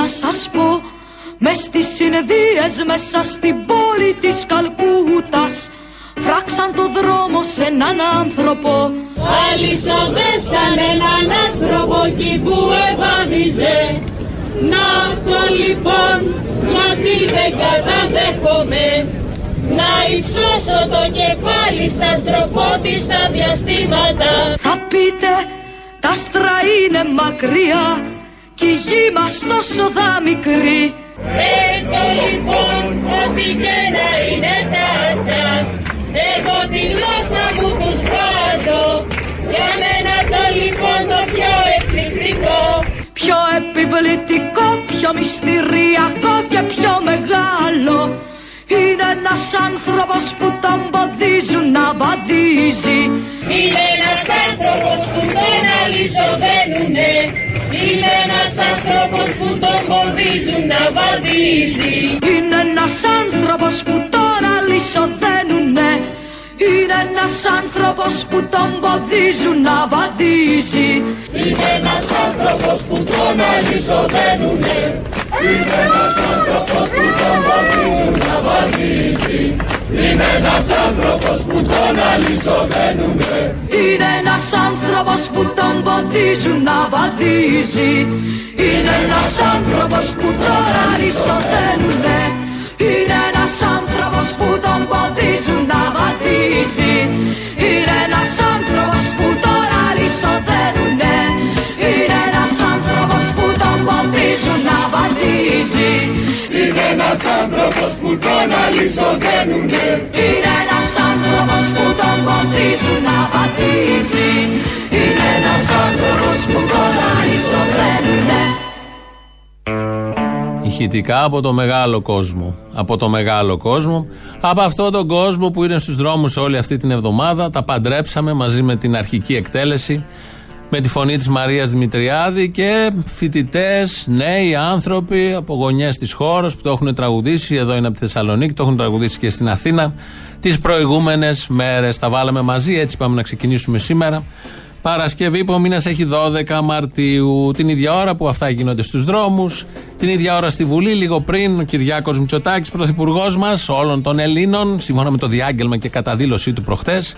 να σας πω μες στις συνεδρίες μέσα στην πόλη της Καλκούτας φράξαν το δρόμο σε έναν άνθρωπο. Αλυσοδέσαν έναν άνθρωπο εκεί που ευάδιζε Να αυτό λοιπόν γιατί δεν καταδέχομαι. Να υψώσω το κεφάλι στα στροφότιστα διαστήματα. Θα πείτε τα άστρα είναι μακριά κι η γη μας τόσο δα μικρή. Έχω λοιπόν ό,τι και να είναι τα άστρα Εγώ τη γλώσσα μου τους βάζω. Για μένα το λοιπόν το πιο εκπληκτικό. Πιο επιβλητικό, πιο μυστηριακό και πιο μεγάλο είναι ένας άνθρωπος που τον ποδίζουν να βαδίζει. Είναι ένας άνθρωπος που τον αλυσοδένουνε Είναι ένας άνθρωπος που τον ποδίζουν να βαδίζει. Είναι ένας άνθρωπος που τον αλυσοδένουνε. Είναι ένας άνθρωπος που τον ποδίζουν να βαδίζει. Είναι ένας άνθρωπος που τον αλυσοδένουνε. Είναι ένας άνθρωπος που τον ποδίζουν να βαδίζει Είναι ένας άνθρωπος που τον αλυσοδένουνε Είναι ένας άνθρωπος που τον ποδίζουν να βαδίζει. Είναι ένας άνθρωπος που τον αλυσοδένουνε. Είναι ένας άνθρωπος που τον ποδίζουν να βαδίζει. Είναι ένας άνθρωπος που τον αλυσοδένουνε. Είναι ένας άνθρωπος που τον ποδίζουν να βαδίζει Είναι ένας άνθρωπος που τον αλυσοδένουνε Είναι ένας άνθρωπος που τον ποδίζουν να βαδίζει Είναι ένας άνθρωπος που τον αλυσοδένουνε ηχητικά από το μεγάλο κόσμο. Από το μεγάλο κόσμο. Από αυτό τον κόσμο που είναι στους δρόμους όλη αυτή την εβδομάδα. Τα παντρέψαμε μαζί με την αρχική εκτέλεση. Με τη φωνή της Μαρίας Δημητριάδη και φοιτητές, νέοι άνθρωποι από γωνιές της χώρας που το έχουν τραγουδήσει. Εδώ είναι από τη Θεσσαλονίκη, το έχουν τραγουδήσει και στην Αθήνα. Τις προηγούμενες μέρες τα βάλαμε μαζί, έτσι πάμε να ξεκινήσουμε σήμερα. Παρασκευή που ο μήνα έχει 12 Μαρτίου, την ίδια ώρα που αυτά γίνονται στους δρόμους, την ίδια ώρα στη Βουλή, λίγο πριν ο Κυριάκος Μητσοτάκης, πρωθυπουργός μας, όλων των Ελλήνων, σύμφωνα με το διάγγελμα και καταδήλωσή του προχτές,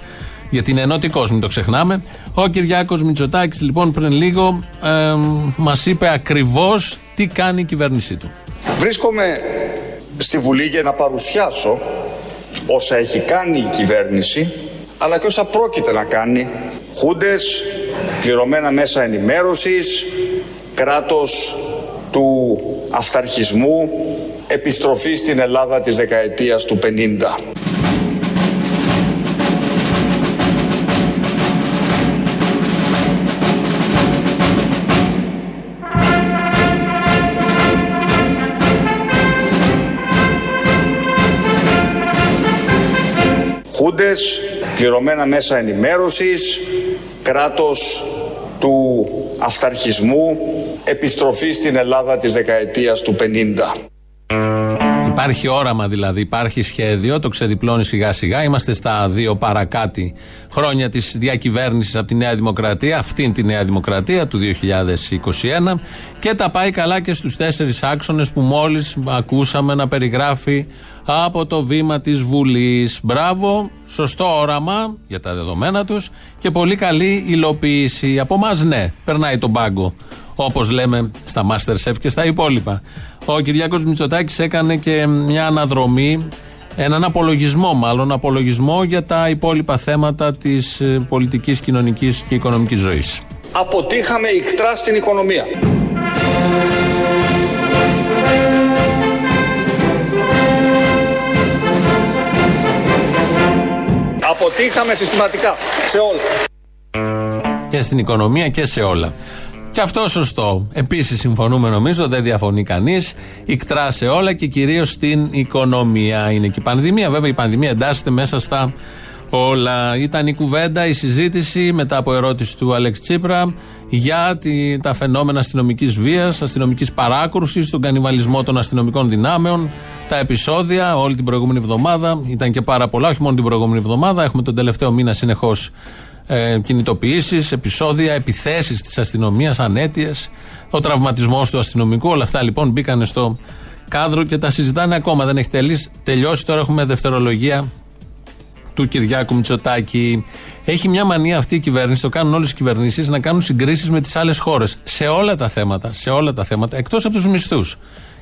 γιατί είναι ενωτικός, μην το ξεχνάμε. Ο Κυριάκος Μητσοτάκης, λοιπόν, πριν λίγο ε, μας είπε ακριβώς τι κάνει η κυβέρνησή του. Βρίσκομαι στη Βουλή για να παρουσιάσω όσα έχει κάνει η κυβέρνηση, αλλά και όσα πρόκειται να κάνει χούντες, πληρωμένα μέσα ενημέρωσης, κράτος του αυταρχισμού, επιστροφή στην Ελλάδα της δεκαετίας του 50. Χούντες, πληρωμένα μέσα ενημέρωσης, κράτος του αυταρχισμού, επιστροφή στην Ελλάδα της δεκαετίας του 50. Υπάρχει όραμα δηλαδή, υπάρχει σχέδιο, το ξεδιπλώνει σιγά σιγά. Είμαστε στα δύο παρακάτι χρόνια της διακυβέρνησης από τη Νέα Δημοκρατία, αυτήν τη Νέα Δημοκρατία του 2021 και τα πάει καλά και στους τέσσερις άξονες που μόλις ακούσαμε να περιγράφει από το βήμα της Βουλής. Μπράβο, σωστό όραμα για τα δεδομένα τους και πολύ καλή υλοποίηση. Από εμάς, ναι, περνάει τον πάγκο. Όπως λέμε στα Masterchef και στα υπόλοιπα. Ο Κυριάκος Μητσοτάκης έκανε και μια αναδρομή, έναν απολογισμό μάλλον, απολογισμό για τα υπόλοιπα θέματα της πολιτικής, κοινωνικής και οικονομικής ζωής. Αποτύχαμε ικτρά στην οικονομία. Αποτύχαμε συστηματικά σε όλα. Και στην οικονομία και σε όλα. Και αυτό σωστό. Επίσης συμφωνούμε νομίζω, δεν διαφωνεί κανείς. Ικτρά σε όλα και κυρίως στην οικονομία. Είναι και η πανδημία. Βέβαια η πανδημία εντάσσεται μέσα στα όλα. Ήταν η κουβέντα, η συζήτηση μετά από ερώτηση του Αλέξ Τσίπρα για τη, τα φαινόμενα αστυνομικής βίας, αστυνομικής παράκρουσης, τον κανιβαλισμό των αστυνομικών δυνάμεων, τα επεισόδια όλη την προηγούμενη εβδομάδα. Ήταν και πάρα πολλά, όχι μόνο την προηγούμενη εβδομάδα. Έχουμε τον τελευταίο μήνα συνεχώς ε, κινητοποιήσεις, επεισόδια, επιθέσεις της αστυνομίας, ανέτειες, ο τραυματισμός του αστυνομικού. Όλα αυτά λοιπόν μπήκαν στο κάδρο και τα συζητάνε ακόμα. Δεν έχει τελειώσει. Τώρα έχουμε δευτερολογία του Κυριάκου Μητσοτάκη. Έχει μια μανία αυτή η κυβέρνηση, το κάνουν όλες οι κυβερνήσεις, να κάνουν συγκρίσεις με τις άλλες χώρες. Σε όλα τα θέματα, σε όλα τα θέματα, εκτός από τους μισθούς.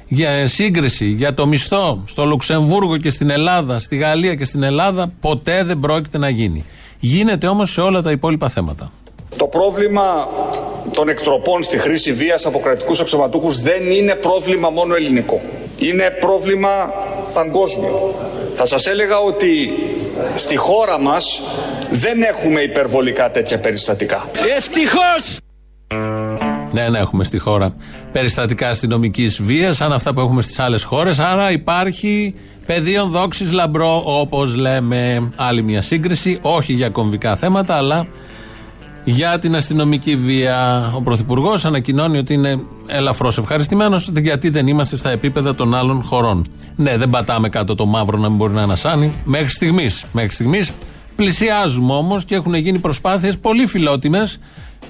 Για σύγκριση, για το μισθό στο Λουξεμβούργο και στην Ελλάδα, στη Γαλλία και στην Ελλάδα, ποτέ δεν πρόκειται να γίνει. Γίνεται όμως σε όλα τα υπόλοιπα θέματα. Το πρόβλημα των εκτροπών στη χρήση βίας από κρατικούς αξιωματούχους δεν είναι πρόβλημα μόνο ελληνικό. Είναι πρόβλημα παγκόσμιο. Θα σας έλεγα ότι στη χώρα μας δεν έχουμε υπερβολικά τέτοια περιστατικά. Ευτυχώς! Δεν ναι, έχουμε στη χώρα περιστατικά αστυνομικής βίας σαν αυτά που έχουμε στις άλλες χώρες. Άρα υπάρχει πεδίο δόξης λαμπρό, όπως λέμε. Άλλη μια σύγκριση, όχι για κομβικά θέματα, αλλά για την αστυνομική βία. Ο Πρωθυπουργός ανακοινώνει ότι είναι ελαφρώς ευχαριστημένος γιατί δεν είμαστε στα επίπεδα των άλλων χωρών. Ναι, δεν πατάμε κάτω το μαύρο να μην μπορεί να ανασάνει μέχρι στιγμής. Μέχρι στιγμής πλησιάζουμε όμως και έχουν γίνει προσπάθειες πολύ φιλότιμες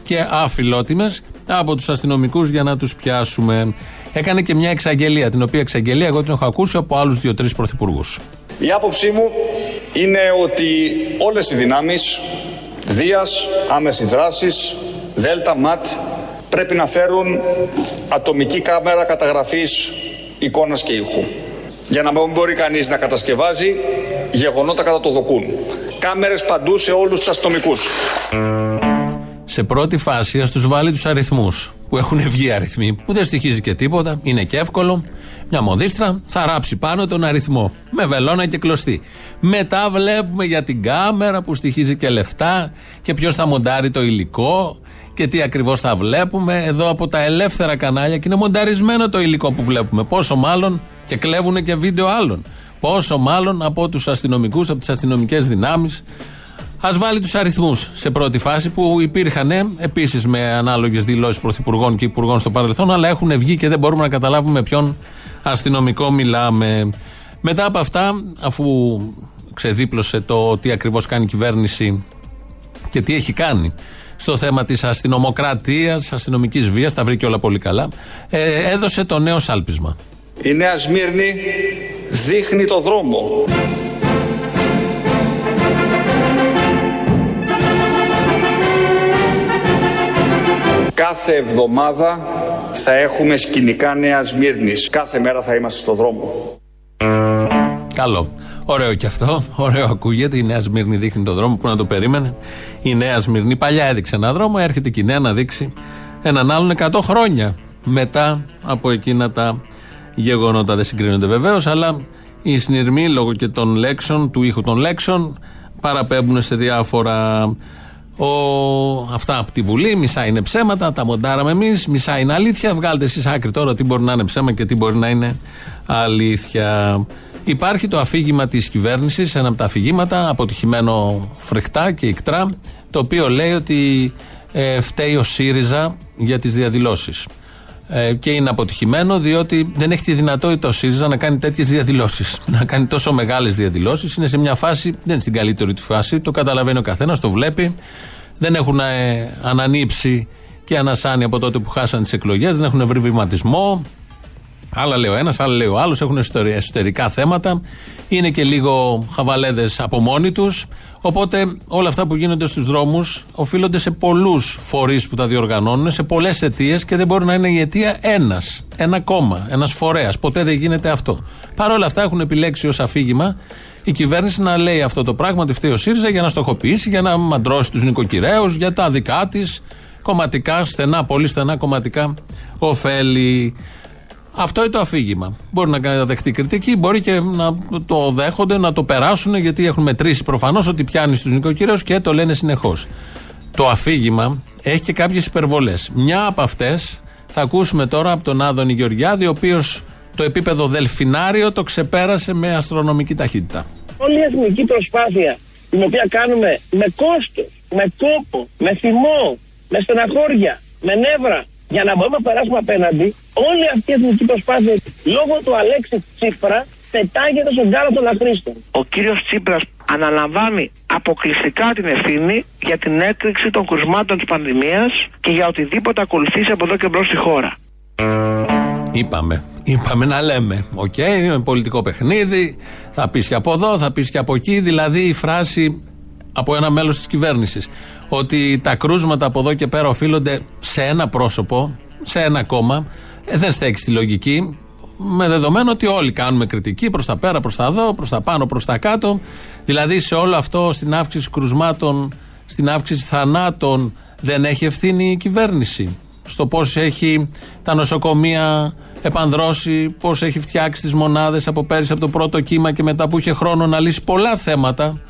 και αφιλότιμες από τους αστυνομικούς για να τους πιάσουμε. Έκανε και μια εξαγγελία, την οποία εξαγγελία εγώ την έχω ακούσει από άλλους δύο-τρεις πρωθυπουργούς. Η άποψή μου είναι ότι όλες οι δυνάμεις Δίας, άμεση δράσης, Δέλτα, ΜΑΤ πρέπει να φέρουν ατομική κάμερα καταγραφής εικόνας και ήχου. Για να μην μπορεί κανείς να κατασκευάζει γεγονότα κατά το δοκούν. Κάμερες παντού σε όλους τους αστυνομικούς. Σε πρώτη φάση ας τους βάλει τους αριθμούς που έχουν βγει αριθμοί, που δεν στοιχίζει και τίποτα, είναι και εύκολο. Μια μοδίστρα θα ράψει πάνω τον αριθμό με βελόνα και κλωστή. Μετά βλέπουμε για την κάμερα που στοιχίζει και λεφτά και ποιος θα μοντάρει το υλικό και τι ακριβώς θα βλέπουμε. Εδώ από τα ελεύθερα κανάλια και είναι μονταρισμένο το υλικό που βλέπουμε. Πόσο μάλλον και κλέβουν και βίντεο άλλων. Πόσο μάλλον από τους αστυνομικούς, από τις αστυνομικές δυνάμεις. Α βάλει τους αριθμούς σε πρώτη φάση που υπήρχαν επίσης με ανάλογες δηλώσεις πρωθυπουργών και υπουργών στο παρελθόν, αλλά έχουν βγει και δεν μπορούμε να καταλάβουμε ποιον αστυνομικό μιλάμε. Μετά από αυτά, αφού ξεδίπλωσε το τι ακριβώς κάνει η κυβέρνηση και τι έχει κάνει στο θέμα της αστυνομοκρατίας, αστυνομικής βίας, τα βρήκε όλα πολύ καλά, ε, έδωσε το νέο σάλπισμα. Η Νέα Σμύρνη δείχνει το δρόμο. Κάθε εβδομάδα θα έχουμε σκηνικά Νέας Μύρνης. Κάθε μέρα θα είμαστε στο δρόμο. Καλό. Ωραίο και αυτό. Ωραίο ακούγεται. Η Νέα Σμύρνη δείχνει τον δρόμο που να το περίμενε. Η Νέα Σμύρνη παλιά έδειξε έναν δρόμο. Έρχεται και η Νέα να δείξει έναν άλλον 100 χρόνια μετά από εκείνα τα γεγονότα. Δεν συγκρίνονται βεβαίως, αλλά οι συνειρμοί λόγω και των λέξεων, του ήχου των λέξεων, παραπέμπουν σε διάφορα ο, αυτά από τη Βουλή, μισά είναι ψέματα, τα μοντάραμε εμείς, μισά είναι αλήθεια. Βγάλτε εσείς άκρη τώρα τι μπορεί να είναι ψέμα και τι μπορεί να είναι αλήθεια. Υπάρχει το αφήγημα της κυβέρνησης, ένα από τα αφηγήματα, αποτυχημένο φρεχτά και ικτρά, το οποίο λέει ότι ε, φταίει ο ΣΥΡΙΖΑ για τις διαδηλώσεις. Ε, και είναι αποτυχημένο διότι δεν έχει τη δυνατότητα ο ΣΥΡΙΖΑ να κάνει τέτοιες διαδηλώσεις. Να κάνει τόσο μεγάλες διαδηλώσεις. Είναι σε μια φάση, δεν είναι στην καλύτερη του φάση, το καταλαβαίνει ο καθένας, το βλέπει. Δεν έχουν ε, ανανύψει και ανασάνει από τότε που χάσαν τις εκλογές, δεν έχουν βρει βηματισμό. Άλλα λέει ο ένας, άλλα λέει ο άλλος. Έχουν εσωτερικά θέματα. Είναι και λίγο χαβαλέδες από μόνοι τους. Οπότε όλα αυτά που γίνονται στους δρόμους οφείλονται σε πολλούς φορείς που τα διοργανώνουν, σε πολλές αιτίες και δεν μπορεί να είναι η αιτία ένας. Ένα κόμμα, ένας φορέας. Ποτέ δεν γίνεται αυτό. Παρ' όλα αυτά έχουν επιλέξει ως αφήγημα η κυβέρνηση να λέει αυτό το πράγμα, ότι φταίει ο ΣΥΡΙΖΑ για να στοχοποιήσει, για να μαντρώσει τους νοικοκυρέους, για τα δικά της κομματικά, στενά, πολύ στενά κομματικά ωφέλη. Αυτό είναι το αφήγημα. Μπορεί να δεχτεί κριτική, μπορεί και να το δέχονται, να το περάσουν, γιατί έχουν μετρήσει προφανώς ότι πιάνει στους νοικοκυρέους και το λένε συνεχώς. Το αφήγημα έχει και κάποιες υπερβολές. Μια από αυτές θα ακούσουμε τώρα από τον Άδωνη Γεωργιάδη, ο οποίος το επίπεδο δελφινάριο το ξεπέρασε με αστρονομική ταχύτητα. Όλη η εθνική προσπάθεια την οποία κάνουμε με κόστος, με κόπο, με θυμό, με στεναχώρια, με νεύρα, για να μπορούμε να περάσουμε απέναντι, όλη αυτή η εθνική προσπάθεια λόγω του Αλέξη Τσίπρα πετάγεται στον κάδο των αχρήστων. Ο κύριος Τσίπρας αναλαμβάνει αποκλειστικά την ευθύνη για την έκρηξη των κρουσμάτων της πανδημίας και για οτιδήποτε ακολουθήσει από εδώ και μπρος στη χώρα. Είπαμε. Είπαμε να λέμε. OK, okay, πολιτικό παιχνίδι. Θα πεις και από εδώ, θα πεις και από εκεί. Δηλαδή η φράση από ένα μέλος της κυβέρνησης ότι τα κρούσματα από εδώ και πέρα οφείλονται σε ένα πρόσωπο, σε ένα κόμμα, ε, δεν στέκει στη λογική. Με δεδομένο ότι όλοι κάνουμε κριτική προς τα πέρα, προς τα εδώ, προς τα πάνω, προς τα κάτω. Δηλαδή σε όλο αυτό, στην αύξηση κρουσμάτων, στην αύξηση θανάτων, δεν έχει ευθύνη η κυβέρνηση. Στο πώς έχει τα νοσοκομεία επανδρώσει, πώς έχει φτιάξει τις μονάδες από πέρυσι από το πρώτο κύμα και μετά που είχε χρόνο να λύσει πολλά θέματα.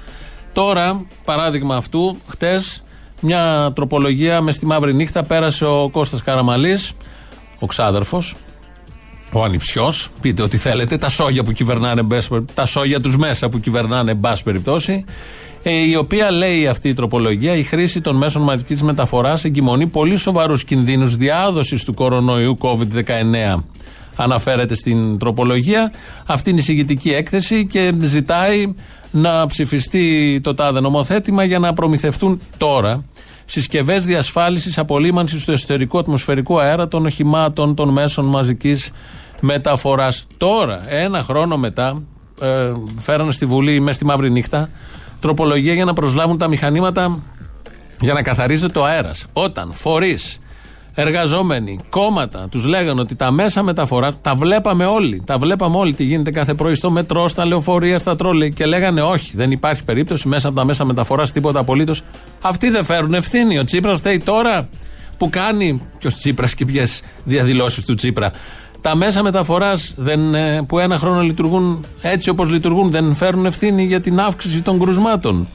Τώρα, παράδειγμα αυτού, χτες μια τροπολογία μες στη μαύρη νύχτα πέρασε ο Κώστας Καραμαλής, ο ξάδερφος, ο ανιψιός, πείτε ό,τι θέλετε, τα σόγια που κυβερνάνε, τα σόγια τους μέσα που κυβερνάνε, εν πάση περιπτώσει, ε, η οποία λέει αυτή η τροπολογία η χρήση των μέσων μαζικής μεταφοράς εγκυμονεί πολύ σοβαρούς κινδύνους διάδοσης του κορονοϊού COVID-19. Αναφέρεται στην τροπολογία. Αυτή είναι η συγκητική έκθεση και ζητάει να ψηφιστεί το τάδε νομοθέτημα για να προμηθευτούν τώρα συσκευές διασφάλισης απολύμανσης του εσωτερικού ατμοσφαιρικού αέρα των οχημάτων των μέσων μαζικής μεταφοράς. Τώρα, ένα χρόνο μετά, ε, φέρανε στη Βουλή μέσα στη μαύρη νύχτα τροπολογία για να προσλάβουν τα μηχανήματα για να καθαρίζεται ο αέρας. Όταν φορείς εργαζόμενοι, κόμματα, τους λέγανε ότι τα μέσα μεταφορά τα βλέπαμε όλοι. Τα βλέπαμε όλοι τι γίνεται κάθε πρωί στο μετρό, στα λεωφορεία, στα τρόλε. Και λέγανε όχι, δεν υπάρχει περίπτωση μέσα από τα μέσα μεταφοράς τίποτα απολύτως. Αυτοί δεν φέρουν ευθύνη. Ο Τσίπρας φταίει τώρα που κάνει. Ποιος Τσίπρας και ποιες διαδηλώσεις του Τσίπρα. Τα μέσα μεταφοράς ε, που ένα χρόνο λειτουργούν έτσι όπως λειτουργούν δεν φέρουν ευθύνη για την αύξηση των κρουσμάτων.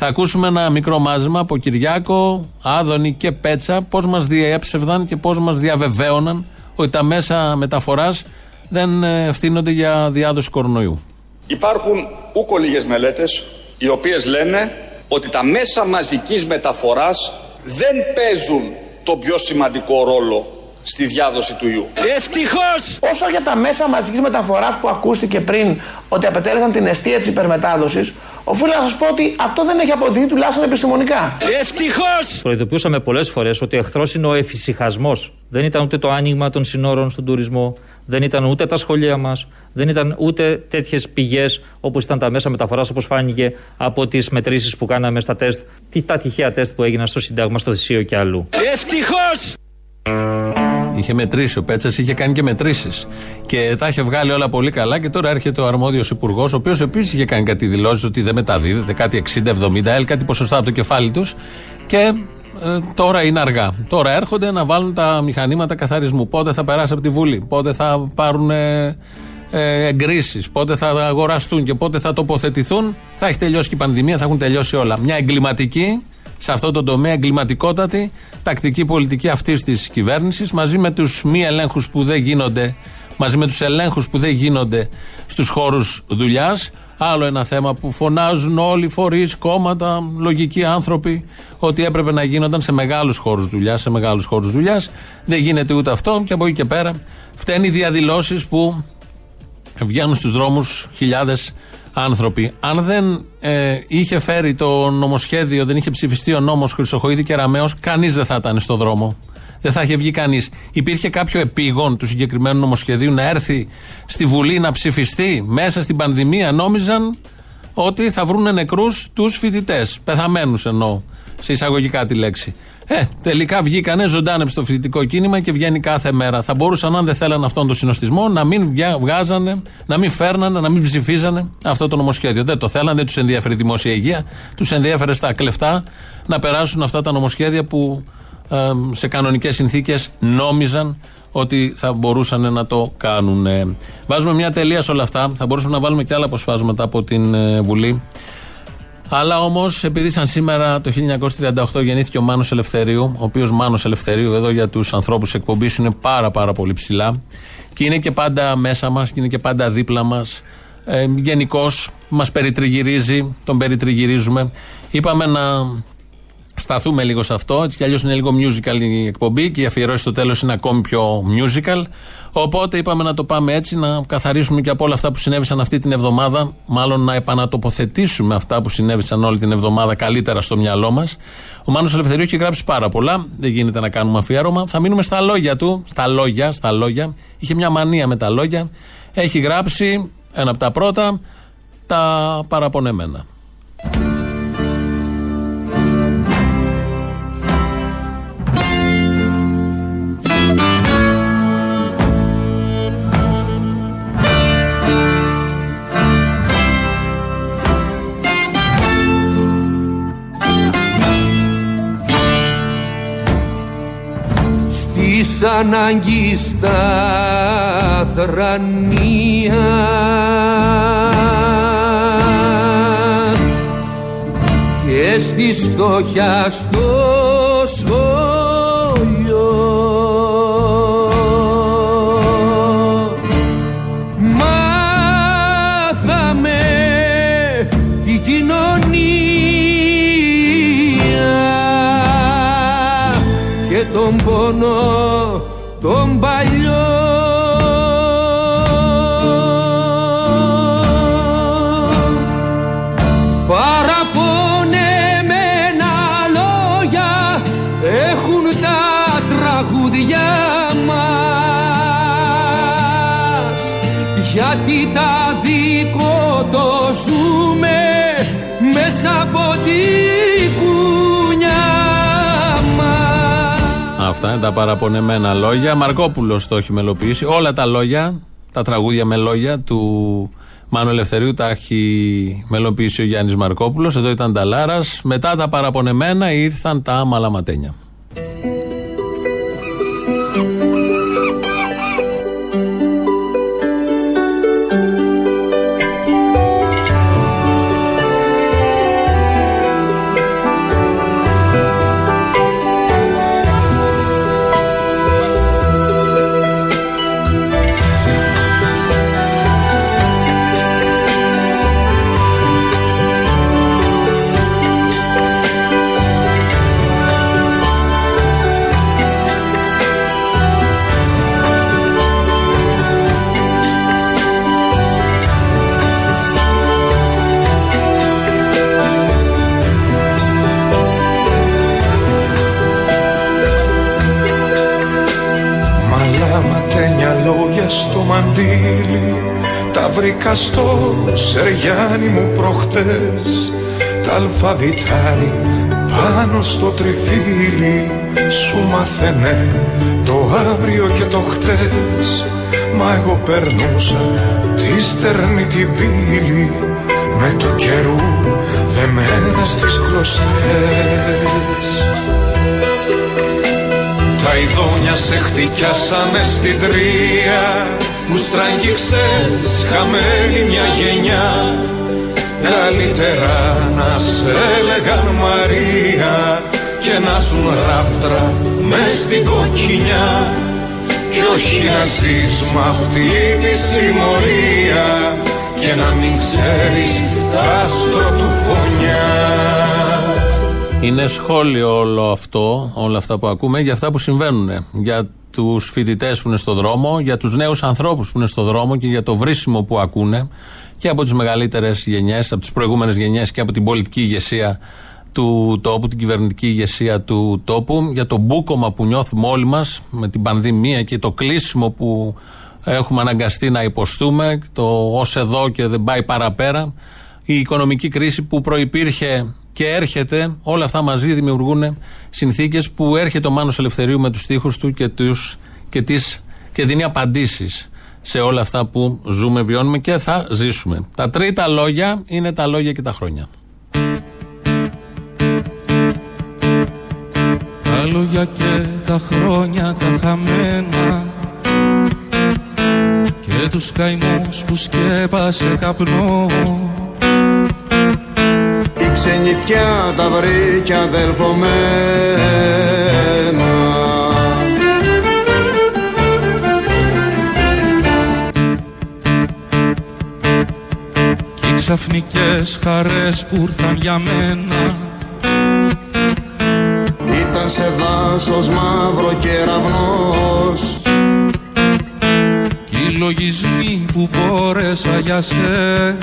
Θα ακούσουμε ένα μικρό μάζεμα από Κυριάκο, Άδωνη και Πέτσα πώς μας διέψευδαν και πώς μας διαβεβαίωναν ότι τα μέσα μεταφοράς δεν ε, ευθύνονται για διάδοση κορονοϊού. Υπάρχουν ούκο λίγες μελέτες οι οποίες λένε ότι τα μέσα μαζικής μεταφοράς δεν παίζουν τον πιο σημαντικό ρόλο στη διάδοση του ιού. Ευτυχώς! Όσο για τα μέσα μαζικής μεταφοράς που ακούστηκε πριν ότι απετέλεσαν την αιστεία της υπερμετάδοσης, οφείλω να σας πω ότι αυτό δεν έχει αποδειχθεί τουλάχιστον επιστημονικά. Ευτυχώς! Προειδοποιούσαμε πολλές φορές ότι ο εχθρός είναι ο εφησυχασμός. Δεν ήταν ούτε το άνοιγμα των συνόρων στον τουρισμό, δεν ήταν ούτε τα σχολεία μας, δεν ήταν ούτε τέτοιες πηγές όπως ήταν τα μέσα μεταφοράς, όπως φάνηκε από τις μετρήσεις που κάναμε στα τεστ, τι τα τυχαία τεστ που έγιναν στο Συντάγμα, στο Θησίο και αλλού. Ευτυχώς! Είχε μετρήσει ο Πέτσας, είχε κάνει και μετρήσεις. Και τα είχε βγάλει όλα πολύ καλά. Και τώρα έρχεται ο αρμόδιος υπουργός, ο οποίος επίσης είχε κάνει κάτι δηλώσεις ότι δεν μεταδίδεται, κάτι 60-70, έλ, κάτι ποσοστά από το κεφάλι τους. Και ε, τώρα είναι αργά. Τώρα έρχονται να βάλουν τα μηχανήματα καθαρισμού. Πότε θα περάσει από τη Βουλή, πότε θα πάρουν ε, ε εγκρίσεις, πότε θα αγοραστούν και πότε θα τοποθετηθούν. Θα έχει τελειώσει και η πανδημία, θα έχουν τελειώσει όλα. Μια εγκληματική σε αυτό το τομέα εγκληματικότατη τακτική πολιτική αυτής της κυβέρνησης μαζί με τους μη ελέγχους που δεν γίνονται, μαζί με τους ελέγχους που δεν γίνονται στους χώρους δουλειάς. Άλλο ένα θέμα που φωνάζουν όλοι οι φορείς, κόμματα, λογικοί άνθρωποι ότι έπρεπε να γίνονταν σε μεγάλους χώρους δουλειάς. Σε μεγάλους χώρους δουλειάς. Δεν γίνεται ούτε αυτό και από εκεί και πέρα φταίνει οι διαδηλώσεις που βγαίνουν στους δρόμους χιλιάδες άνθρωποι. Αν δεν ε, είχε φέρει το νομοσχέδιο, δεν είχε ψηφιστεί ο νόμος Χρυσοχοίδη και Ραμαίο, κανείς δεν θα ήταν στο δρόμο. Δεν θα είχε βγει κανείς. Υπήρχε κάποιο επίγον του συγκεκριμένου νομοσχεδίου να έρθει στη Βουλή να ψηφιστεί μέσα στην πανδημία. Νόμιζαν ότι θα βρουν νεκρούς τους φοιτητές. Πεθαμένους εννοώ. Σε εισαγωγικά τη λέξη. Ε, τελικά βγήκανε, ζωντάνεψε το φοιτητικό κίνημα και βγαίνει κάθε μέρα. Θα μπορούσαν, αν δεν θέλανε αυτόν τον συνοστισμό, να μην βγάζανε, να μην φέρνανε, να μην ψηφίζανε αυτό το νομοσχέδιο. Δεν το θέλανε, δεν τους ενδιαφέρει η δημόσια υγεία. Τους ενδιαφέρει στα κλεφτά να περάσουν αυτά τα νομοσχέδια που ε, σε κανονικές συνθήκες νόμιζαν ότι θα μπορούσαν να το κάνουν. Βάζουμε μια τελεία σε όλα αυτά. Θα μπορούσαμε να βάλουμε και άλλα αποσπάσματα από την ε, Βουλή. Αλλά όμως, επειδή σαν σήμερα το 1938 γεννήθηκε ο Μάνος Ελευθερίου, ο οποίος Μάνος Ελευθερίου εδώ για τους ανθρώπους εκπομπής είναι πάρα πάρα πολύ ψηλά και είναι και πάντα μέσα μας και είναι και πάντα δίπλα μας. Ε, Γενικώς μας περιτριγυρίζει, τον περιτριγυρίζουμε. Είπαμε να σταθούμε λίγο σε αυτό. Έτσι κι αλλιώς είναι λίγο musical η εκπομπή και η αφιερώση στο τέλος είναι ακόμη πιο musical. Οπότε είπαμε να το πάμε έτσι, να καθαρίσουμε και από όλα αυτά που συνέβησαν αυτή την εβδομάδα. Μάλλον να επανατοποθετήσουμε αυτά που συνέβησαν όλη την εβδομάδα καλύτερα στο μυαλό μας. Ο Μάνος Ελευθερίου έχει γράψει πάρα πολλά. Δεν γίνεται να κάνουμε αφιέρωμα. Θα μείνουμε στα λόγια του. Στα λόγια, στα λόγια. Είχε μια μανία με τα λόγια. Έχει γράψει ένα από τα πρώτα, τα παραπονεμένα. Της ανάγκης στα θρανία. Και στη φτώχεια στο σχολείο Αυτά είναι τα παραπονεμένα λόγια. Μαρκόπουλο το έχει μελοποιήσει. Όλα τα λόγια, τα τραγούδια με λόγια του Μάνου Ελευθερίου τα έχει μελοποιήσει ο Γιάννης Μαρκόπουλο. Εδώ ήταν τα Λάρας. Μετά τα παραπονεμένα ήρθαν τα μαλαματένια. Μαλαματένια λόγια στο μαντίλι. Τα βρήκα στο σεριάνι μου προχτές. Τα αλφαβητάρι πάνω στο τριφύλι. Σου μαθαίνε το αύριο και το χτες. Μα εγώ περνούσα τη στερνή την πύλη. Με το καιρού δεμένα στις κλωστές. Τα ειδόνια σε χτυκιάσανε στην τρία Που στραγγίξες χαμένη μια γενιά Καλύτερα να σε έλεγαν Μαρία Και να ζουν ράφτρα μες στην κοκκινιά Κι όχι να ζεις μ' αυτή τη συμμορία Και να μην ξέρεις τ' άστρο του φωνιά Είναι σχόλιο όλο αυτό, όλα αυτά που ακούμε, για αυτά που συμβαίνουν. Για τους φοιτητές που είναι στο δρόμο, για τους νέους ανθρώπους που είναι στο δρόμο και για το βρίσιμο που ακούνε και από τις μεγαλύτερες γενιές, από τις προηγούμενες γενιές και από την πολιτική ηγεσία του τόπου, την κυβερνητική ηγεσία του τόπου, για το μπούκομα που νιώθουμε όλοι μας με την πανδημία και το κλείσιμο που έχουμε αναγκαστεί να υποστούμε, το ως εδώ και δεν πάει παραπέρα, η οικονομική κρίση που προϋπήρχε και έρχεται, όλα αυτά μαζί δημιουργούν συνθήκες που έρχεται ο Μάνος Ελευθερίου με τους στίχους του και, τους, και, τις, και δίνει απαντήσεις σε όλα αυτά που ζούμε, βιώνουμε και θα ζήσουμε. Τα τρίτα λόγια είναι τα λόγια και τα χρόνια. Τα λόγια και τα χρόνια τα χαμένα Και τους καημούς που σκέπασε καπνός Η ξενιτιά τα βρήκε αδελφομένα Κι οι ξαφνικές χαρές που ήρθαν για μένα σε δάσος μαύρο κεραυνός Κι οι λογισμοί που μπόρεσα για σένα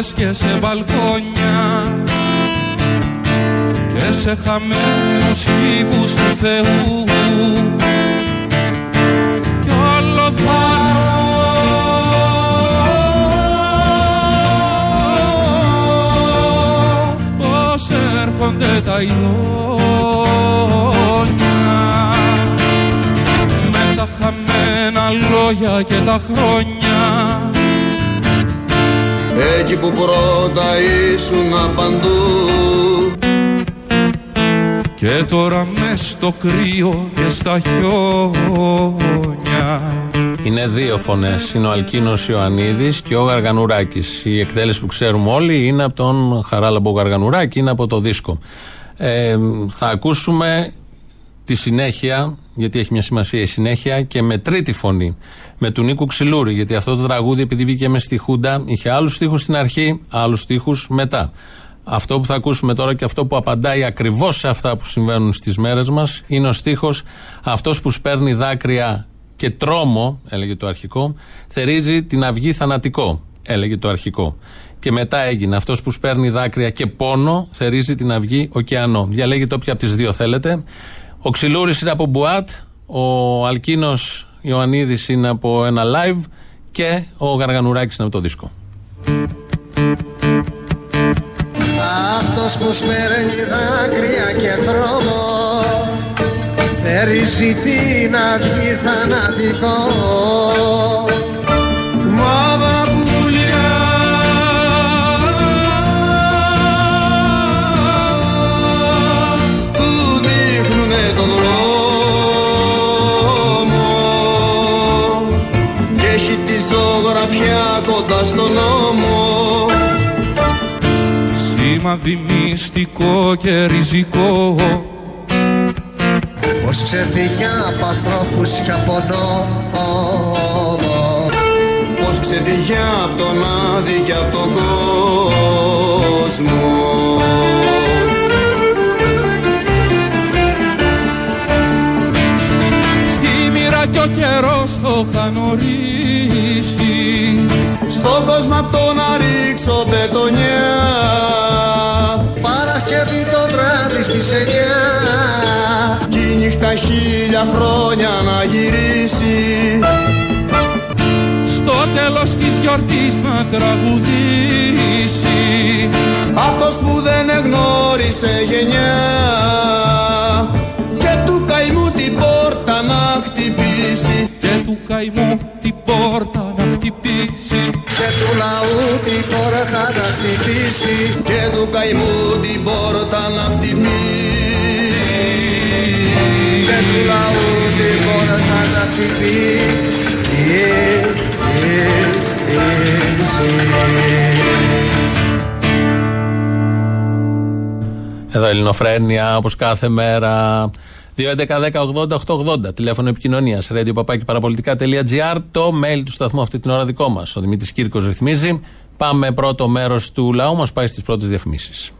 σαυλές και σε μπαλκόνια. Και σε χαμένους κήπους του Θεού. Κι όλο θα πως έρχονται τα ιόνια. Με τα χαμένα λόγια και τα χρόνια εκεί που πρώτα ήσουν παντού και τώρα μες στο κρύο και στα χιόνια Είναι δύο φωνές. Είναι ο Αλκίνος Ιωαννίδης και ο Γαργανουράκης. Η εκτέλεση που ξέρουμε όλοι είναι από τον Χαράλαμπο Γαργανουράκη, είναι από το δίσκο. Ε, θα ακούσουμε τη συνέχεια, γιατί έχει μια σημασία η συνέχεια, και με τρίτη φωνή. Με του Νίκου Ξυλούρη, γιατί αυτό το τραγούδι, επειδή βγήκε μες στη Χούντα, είχε άλλους στίχους στην αρχή, άλλους στίχους μετά. Αυτό που θα ακούσουμε τώρα και αυτό που απαντάει ακριβώς σε αυτά που συμβαίνουν στις μέρες μας είναι ο στίχος Αυτός που σπέρνει δάκρυα και τρόμο, έλεγε το αρχικό, θερίζει την αυγή θανατικό, έλεγε το αρχικό. Και μετά έγινε αυτός που σπέρνει δάκρυα και πόνο, θερίζει την αυγή ωκεανό. Διαλέγετε όποια από τις δύο θέλετε. Ο Ξυλούρης είναι από Μπουάτ, ο Αλκίνος Ιωαννίδης είναι από ένα live και ο Γαργανουράκης είναι από το δίσκο. Αυτός που σπέρνει δάκρυα και τρόμο Θερίζει την αυγή θανατικό στον νόμο. Σημάδι μυστικό και ριζικό. Πως ξεφύγει από ανθρώπους και από νόμο. Πως ξεφύγει από τον άδει και από τον κόσμο καιρός το είχαν ορίσει Στον κόσμο αυτό να ρίξω μπετονιά Παρασκευή το βράδυ στις εννιά. Κι η νύχτα χίλια χρόνια να γυρίσει. Στο τέλος της γιορτής να τραγουδήσει καημού την πόρτα να χτυπήσει. Και του λαού την πόρτα να χτυπήσει. Και του καημού την πόρτα να χτυπήσει. Και του λαού την πόρτα να χτυπήσει. Εδώ Ελληνοφρένια, όπως κάθε μέρα. 2.11.10.80.880 τηλέφωνο επικοινωνίας. Radio παπάκι παραπολιτικά.gr. Το mail του σταθμού αυτή την ώρα δικό μας. Ο Δημήτρης Κύρκος ρυθμίζει. Πάμε πρώτο μέρος του λαού μας πάει στις πρώτες διαφημίσεις.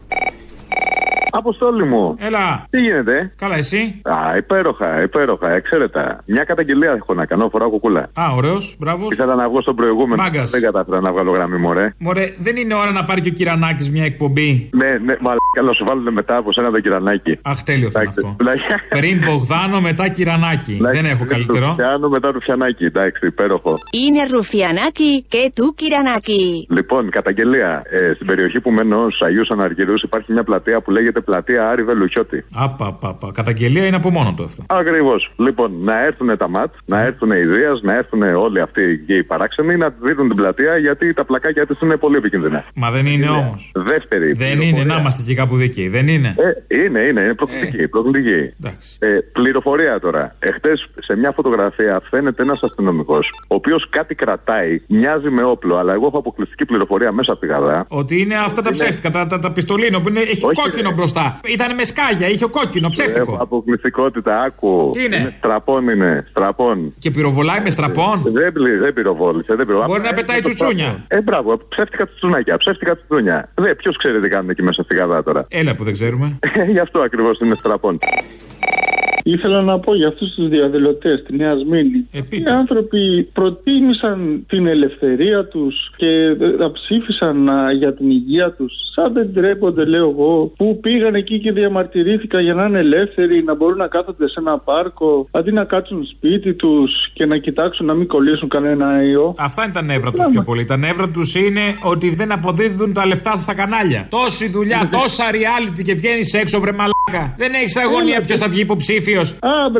Αποστόλη μου. Έλα. Τι γίνεται; Καλά, εσύ; Α, υπέροχα, υπέροχα, εξαίρετα. Μια καταγγελία έχω να κάνω, φοράω κουκούλα. Α, ωραίος, μπράβος. Ήθελα να βγω στον προηγούμενο. Μάγκας. Δεν κατάφερα να βγάλω γραμμή, μωρέ. Μωρέ, δεν είναι ώρα να πάρει και ο Κυρανάκης μια εκπομπή; Ναι, ναι, μαλάκα να σου βάλουν μετά από σένα το κυρανάκι. Αχ, τέλειο θα είναι αυτό. Δηλαδή, Πριν Μπογδάνο, μετά Κυρανάκη. δεν έχω καλύτερο. Πιάνω μετά το φιανάκι, εντάξει, υπέροχο. Είναι Ρουφιανάκι και του Κυρανάκι. Λοιπόν, καταγγελία. Ε, στην περιοχή που μένω, στου Αγίου Αναργυρούς, υπάρχει μια πλατεία που λέγεται Πλατεία Άρη Βελουχιώτη. Απαπαπα. Καταγγελία είναι από μόνο του αυτό. Ακριβώς. Λοιπόν, να έρθουν τα ΜΑΤ, να έρθουν οι Δία, να έρθουν όλοι αυτοί οι οι παράξενοι να δίνουν την πλατεία γιατί τα πλακάκια της είναι πολύ επικίνδυνα. Μα δεν είναι όμως. Δεύτερη. Δεν πληροφορία. είναι, να είμαστε και κάπου δίκαιοι. Δεν είναι. Ε, είναι, είναι, είναι προκλητική. προκλητική. Ε, πληροφορία τώρα. Εχθές σε μια φωτογραφία φαίνεται ένας αστυνομικός, ο οποίος κάτι κρατάει, μοιάζει με όπλο, αλλά εγώ έχω αποκλειστική πληροφορία μέσα από τη γαδά. Ότι είναι αυτά τα ψεύτικα, τα, τα, τα πιστολίνο που είναι, έχει Όχι, κόκκινο ρε. μπροστά μπροστά. Ήταν με σκάγια, είχε κόκκινο, ψεύτικο. Ε, αποκλειστικότητα, άκου. Τι είναι; Στραπών είναι, στραπών. Και πυροβολάει με στραπών; Δεν, πλη- δεν πυροβόλησε, δεν πυροβόλησε. Μπορεί να πετάει τσουτσούνια. Ε, μπράβο, ψεύτικα τσουτσουνάκια, ψεύτικα τσουτσούνια. Δε, ποιος ξέρει τι κάνουν εκεί μέσα στην καδά τώρα; Έλα που δεν ξέρουμε. Γι' αυτό ακριβώς είναι στραπών. Ήθελα να πω για αυτούς τους διαδηλωτές τη Νέα Μήνη. Οι άνθρωποι προτίμησαν την ελευθερία τους και ε, ψήφισαν α, για την υγεία τους. Σαν δεν τρέπονται, λέω εγώ, που πήγαν εκεί και διαμαρτυρήθηκαν για να είναι ελεύθεροι, να μπορούν να κάθονται σε ένα πάρκο, αντί να κάτσουν σπίτι τους και να κοιτάξουν να μην κολλήσουν κανένα ιό. Αυτά είναι τα νεύρα τους πιο πολύ. Τα νεύρα τους είναι ότι δεν αποδίδουν τα λεφτά στα κανάλια. Τόση δουλειά, τόσα reality και βγαίνεις έξω, βρε μαλάκα. Δεν έχεις αγωνία ποιος θα βγει υποψήφιος.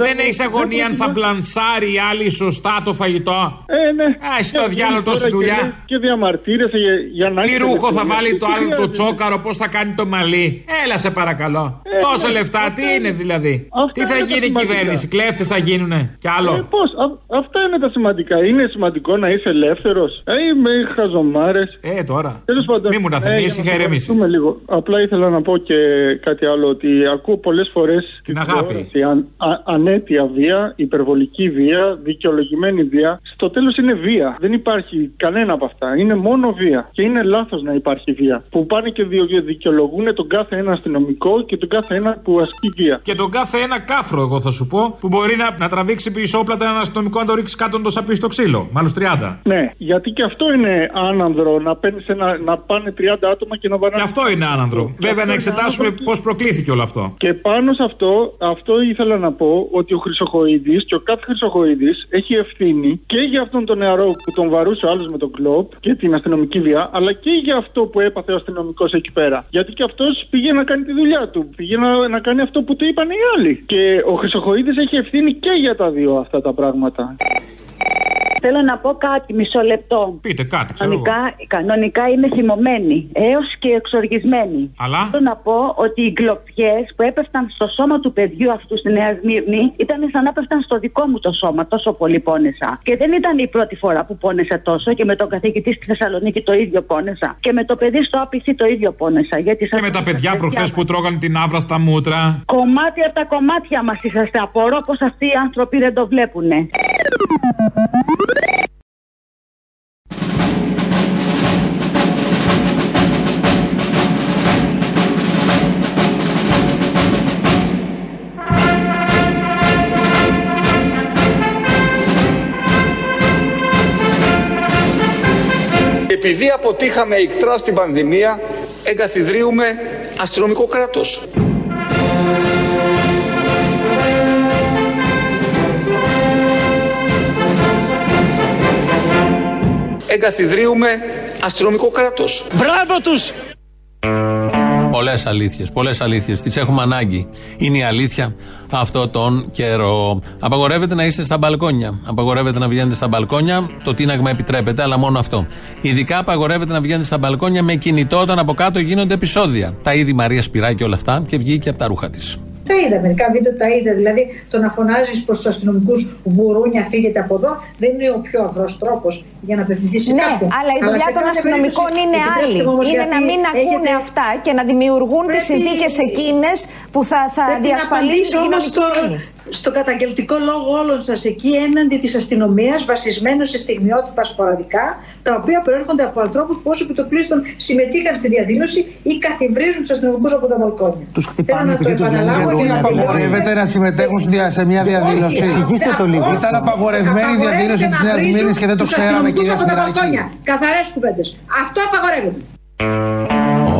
Δεν έχεις αγωνία αν θα μπλανσάρει η άλλη σωστά το φαγητό; Ε, ναι. Α, εσύ το διάλογο τόση Τώρα και δουλειά. λες Και διαμαρτύρεσαι για, για να Τι έχεις ρούχο θα ελευθερία. βάλει το Τι άλλο το χρειάζεται. τσόκαρο, πώς θα κάνει το μαλλί; Έλα σε παρακαλώ. Ε, Τόσα ναι, λεφτά, αυτά τι είναι- είναι δηλαδή; αυτά Τι θα είναι τα γίνει η σημαντικά. κυβέρνηση, κλέφτες θα γίνουνε. Κι άλλο; Ε, πώς, α- αυτά είναι τα σημαντικά. Είναι σημαντικό να είσαι ελεύθερος. Ε, είμαι χαζομάρες. Ε, τώρα. Τέλος πάντων. Μη μου τα θυμίσεις, για να είχα ηρεμήσει. το λίγο. Απλά ήθελα να πω και κάτι άλλο. Ότι ακούω πολλές φορές Την αγάπη. Αν, α- ανέτεια βία, υπερβολική βία, δικαιολογημένη βία. Στο τέλος είναι βία. Δεν υπάρχει κανένα από αυτά. Είναι μόνο βία. Και είναι λάθος να υπάρχει βία. Που πάνε και διο- δικαιολογούν τον κάθε ένα αστυνομικό και τον κάθε ένα που ασκεί βία. Και τον κάθε ένα κάφρο, εγώ θα σου πω, που μπορεί να, να τραβήξει πισόπλατα έναν αστυνομικό να το ρίξει κάτω να το σαπίσει στο ξύλο. Μάλλον 30. Ναι, γιατί και αυτό είναι άνανδρο να, παίρνεις ένα, να πάνε 30 άτομα και να βαράνε. Και αυτό είναι άνανδρο. Βέβαια, να εξετάσουμε πώς προκλήθηκε όλο αυτό. Και πάνω σε αυτό, αυτό ήθελα να πω ότι ο Χρυσοχοίδης και ο κάθε Χρυσοχοίδης έχει ευθύνη και για αυτόν τον νεαρό που τον βαρούσε ο άλλος με τον κλοπ και την αστυνομική βία, αλλά και για αυτό που έπαθε ο αστυνομικός εκεί πέρα. Γιατί και αυτός πήγε να κάνει τη δουλειά του. Πήγε να, να κάνει αυτό που του είπαν οι άλλοι. Και ο Χρυσοχοίδης έχει ευθύνη και για τα δύο αυτά τα πράγματα. Θέλω να πω κάτι, μισό λεπτό. Πείτε κάτι, ξέρω εγώ. Κανονικά, κανονικά είναι θυμωμένοι, έως και εξοργισμένοι. Αλλά; Θέλω να πω ότι οι κλοπιές που έπεφταν στο σώμα του παιδιού αυτού στη Νέα Σμύρνη ήταν σαν να έπεφταν στο δικό μου το σώμα. Τόσο πολύ πόνεσα. Και δεν ήταν η πρώτη φορά που πόνεσα τόσο και με τον καθηγητή στη Θεσσαλονίκη το ίδιο πόνεσα. Και με το παιδί στο άπηθι το ίδιο πόνεσα. Γιατί Και με τα παιδιά προχθές που τρώγαν την άβρα στα μούτρα. Κομμάτι από τα κομμάτια μας είσαστε. Απορώ πω αυτοί οι άνθρωποι δεν το βλέπουνε. Επειδή αποτύχαμε ικτρά στην πανδημία, εγκαθιδρύουμε αστυνομικό κράτος. Εγκαθιδρύουμε αστυνομικό κράτος. Μπράβο τους! Πολλές αλήθειες, πολλές αλήθειες. Τις έχουμε ανάγκη. Είναι η αλήθεια αυτό τον καιρό. Απαγορεύεται να είστε στα μπαλκόνια. Απαγορεύεται να βγαίνετε στα μπαλκόνια. Το τίναγμα επιτρέπεται, αλλά μόνο αυτό. Ειδικά απαγορεύεται να βγαίνετε στα μπαλκόνια με κινητό όταν από κάτω γίνονται επεισόδια. Τα είδη Μαρίας Σπυράκη όλα αυτά και βγήκε από τα ρούχα της. Τα είδα, μερικά βίντεο τα είδα. Δηλαδή το να φωνάζεις προς τους αστυνομικούς γουρούνια φύγετε από εδώ δεν είναι ο πιο αυρός τρόπος για να απευθυνθείς σε Ναι, κάποιον. αλλά η δουλειά σε των κάθε αστυνομικών περίπτωση, είναι επιτρέψτε άλλη. μου όμως, Είναι γιατί να μην ακούνε έχετε- αυτά και να δημιουργούν τις Πρέπει- συνθήκες εκείνες που θα, θα Πρέπει να διασφαλίσουν απαντήσω την όμως κοινωνική στο- ειρήνη. στο καταγγελτικό λόγο όλων σας εκεί έναντι της αστυνομίας βασισμένος σε στιγμιότυπα σποραδικά, τα οποία προέρχονται από ανθρώπους που ως επιτοπλίστων συμμετείχαν στη διαδήλωση ή καθιβρίζουν τους αστυνομικούς από τα μπαλκόνια. Τους χτυπάνε Θέλω να το επειδή τους λένε επαναλάβω γιατί για να απαγορεύεται να συμμετέχουν στη δια- σε μια διαδήλωση. Εξηγήστε το λίγο. Ήταν απαγορευμένη η διαδήλωση της Νέας Μήνης και δεν το ξέραμε, κυρία Σπυράκη. Καθαρές κουβέντες. Αυτό απαγορεύεται.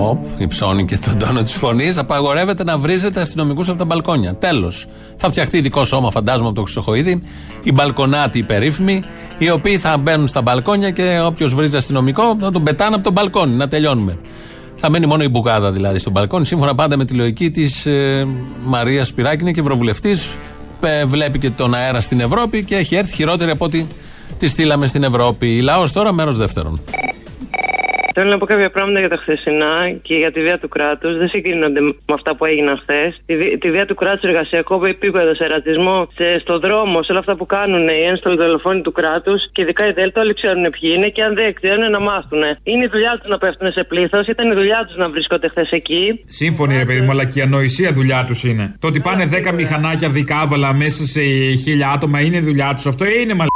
Οπ, υψώνει και τον τόνο της φωνής. Απαγορεύεται να βρίζετε αστυνομικούς από τα μπαλκόνια. Τέλος. Θα φτιαχτεί ειδικό σώμα, φαντάζομαι, από το Χρυσοχοίδη. Οι μπαλκονάτοι οι περίφημοι, οι οποίοι θα μπαίνουν στα μπαλκόνια και όποιος βρίζει αστυνομικό θα τον πετάνε από τον μπαλκόνι. Να τελειώνουμε. Θα μένει μόνο η μπουκάδα δηλαδή στον μπαλκόνι, σύμφωνα πάντα με τη λογική της ε, Μαρίας Σπυράκη. Είναι και ευρωβουλευτής. Βλέπει και τον αέρα στην Ευρώπη και έχει έρθει χειρότερη από ό,τι τη στείλαμε στην Ευρώπη. Λαός τώρα, μέρος δεύτερον. Θέλω να πω κάποια πράγματα για τα χθεσινά και για τη βία του κράτους. Δεν συγκρίνονται με αυτά που έγιναν χθες. Τη, βι- τη βία του κράτους, εργασιακό επίπεδο, σε ρατσισμό, σε, στο δρόμο, σε όλα αυτά που κάνουν οι ένστολοι δολοφόνοι του κράτους και ειδικά οι Δέλτα, όλοι ξέρουν ποιοι είναι και αν δεν ξέρουν να μάθουν. Είναι η δουλειά τους να πέφτουν σε πλήθος, ήταν η δουλειά τους να βρίσκονται χθες εκεί. Σύμφωνοι, ρε παιδί μου, αλλά και η ανοησία δουλειά τους είναι. Το ότι πάνε 10 μηχανάκια δικάβαλα μέσα σε χίλια άτομα είναι δουλειά τους αυτό ή είναι μαλακία.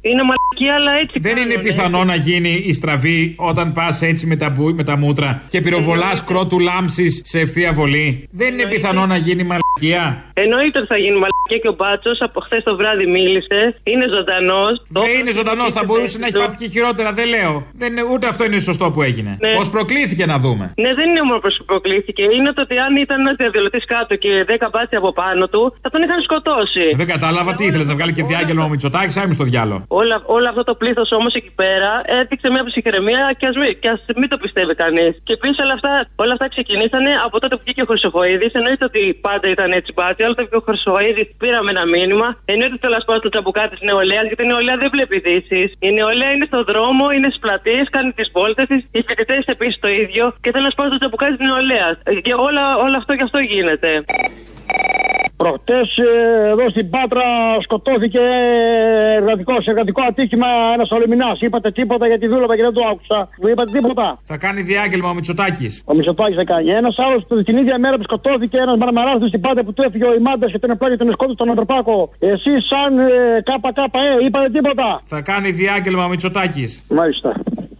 Είναι μαλακία, αλλά έτσι. Δεν είναι πιθανό να γίνει η στραβή όταν πας έτσι με τα, μπου- με τα μούτρα και πυροβολάς κρότου λάμψη σε ευθεία βολή. Δεν είναι πιθανό να γίνει μαλακία. Εννοείται ότι θα γίνει μαλακία και ο Μπάτσος από χθες το βράδυ μίλησε. Είναι ζωντανός. Δεν είναι ζωντανός, θα μπορούσε να έχει πάθει και χειρότερα, δεν λέω. Δεν είναι, ούτε αυτό είναι σωστό που έγινε. Ναι. Πώς προκλήθηκε να δούμε. Ναι, δεν είναι μόνο που προκλήθηκε. Είναι το ότι αν ήταν ένας διαδηλωτής κάτω και 10 μπάτσοι από πάνω του, θα τον είχαν σκοτώσει. Δεν κατάλαβα τι ήθελες να βγάλει και διάγγελμα ο Μητσοτάκης, άμε στο διάολο. Όλα, όλο αυτό το πλήθος όμως εκεί πέρα έδειξε μια ψυχραιμία και ας μην, και ας μην το πιστεύει κανείς. Και επίσης όλα αυτά, όλα αυτά ξεκινήσανε από τότε που βγήκε ο Χρυσοχοίδης. Εννοείται ότι πάντα ήταν έτσι οι μπάτσοι. Όταν βγήκε ο Χρυσοχοίδης, πήραμε ένα μήνυμα. Εννοείται ότι θέλω να σπάω τον τσαμπουκά τη νεολαία, γιατί η νεολαία δεν βλέπει ειδήσεις. Η νεολαία είναι στον δρόμο, είναι στις πλατείες, κάνει τις βόλτες της. Οι φοιτητές επίσης το ίδιο. Και θέλω να σπάω τον τσαμπουκά τη νεολαία. Και όλα, όλο αυτό και αυτό γίνεται. Προχτές εδώ στην Πάτρα σκοτώθηκε εργατικός, σε εργατικό ατύχημα ένας ολεμινά. Είπατε τίποτα γιατί δούλευα και δεν το άκουσα. Δεν είπατε τίποτα. Θα κάνει διάγγελμα ο Μητσοτάκης. Ο Μισοτάκη δεν κάνει. Ένας άλλος την ίδια μέρα που σκοτώθηκε ένας μαρμαράδο στην Πάτρα που του έφυγε ο Ιμάντας και τον επλάγει τον σκότωσε τον Ανθρωπάκο. Εσεί σαν ε, ΚΚΕ είπατε τίποτα. Θα κάνει διάγγελμα ο Μητσοτάκης. Μάλιστα.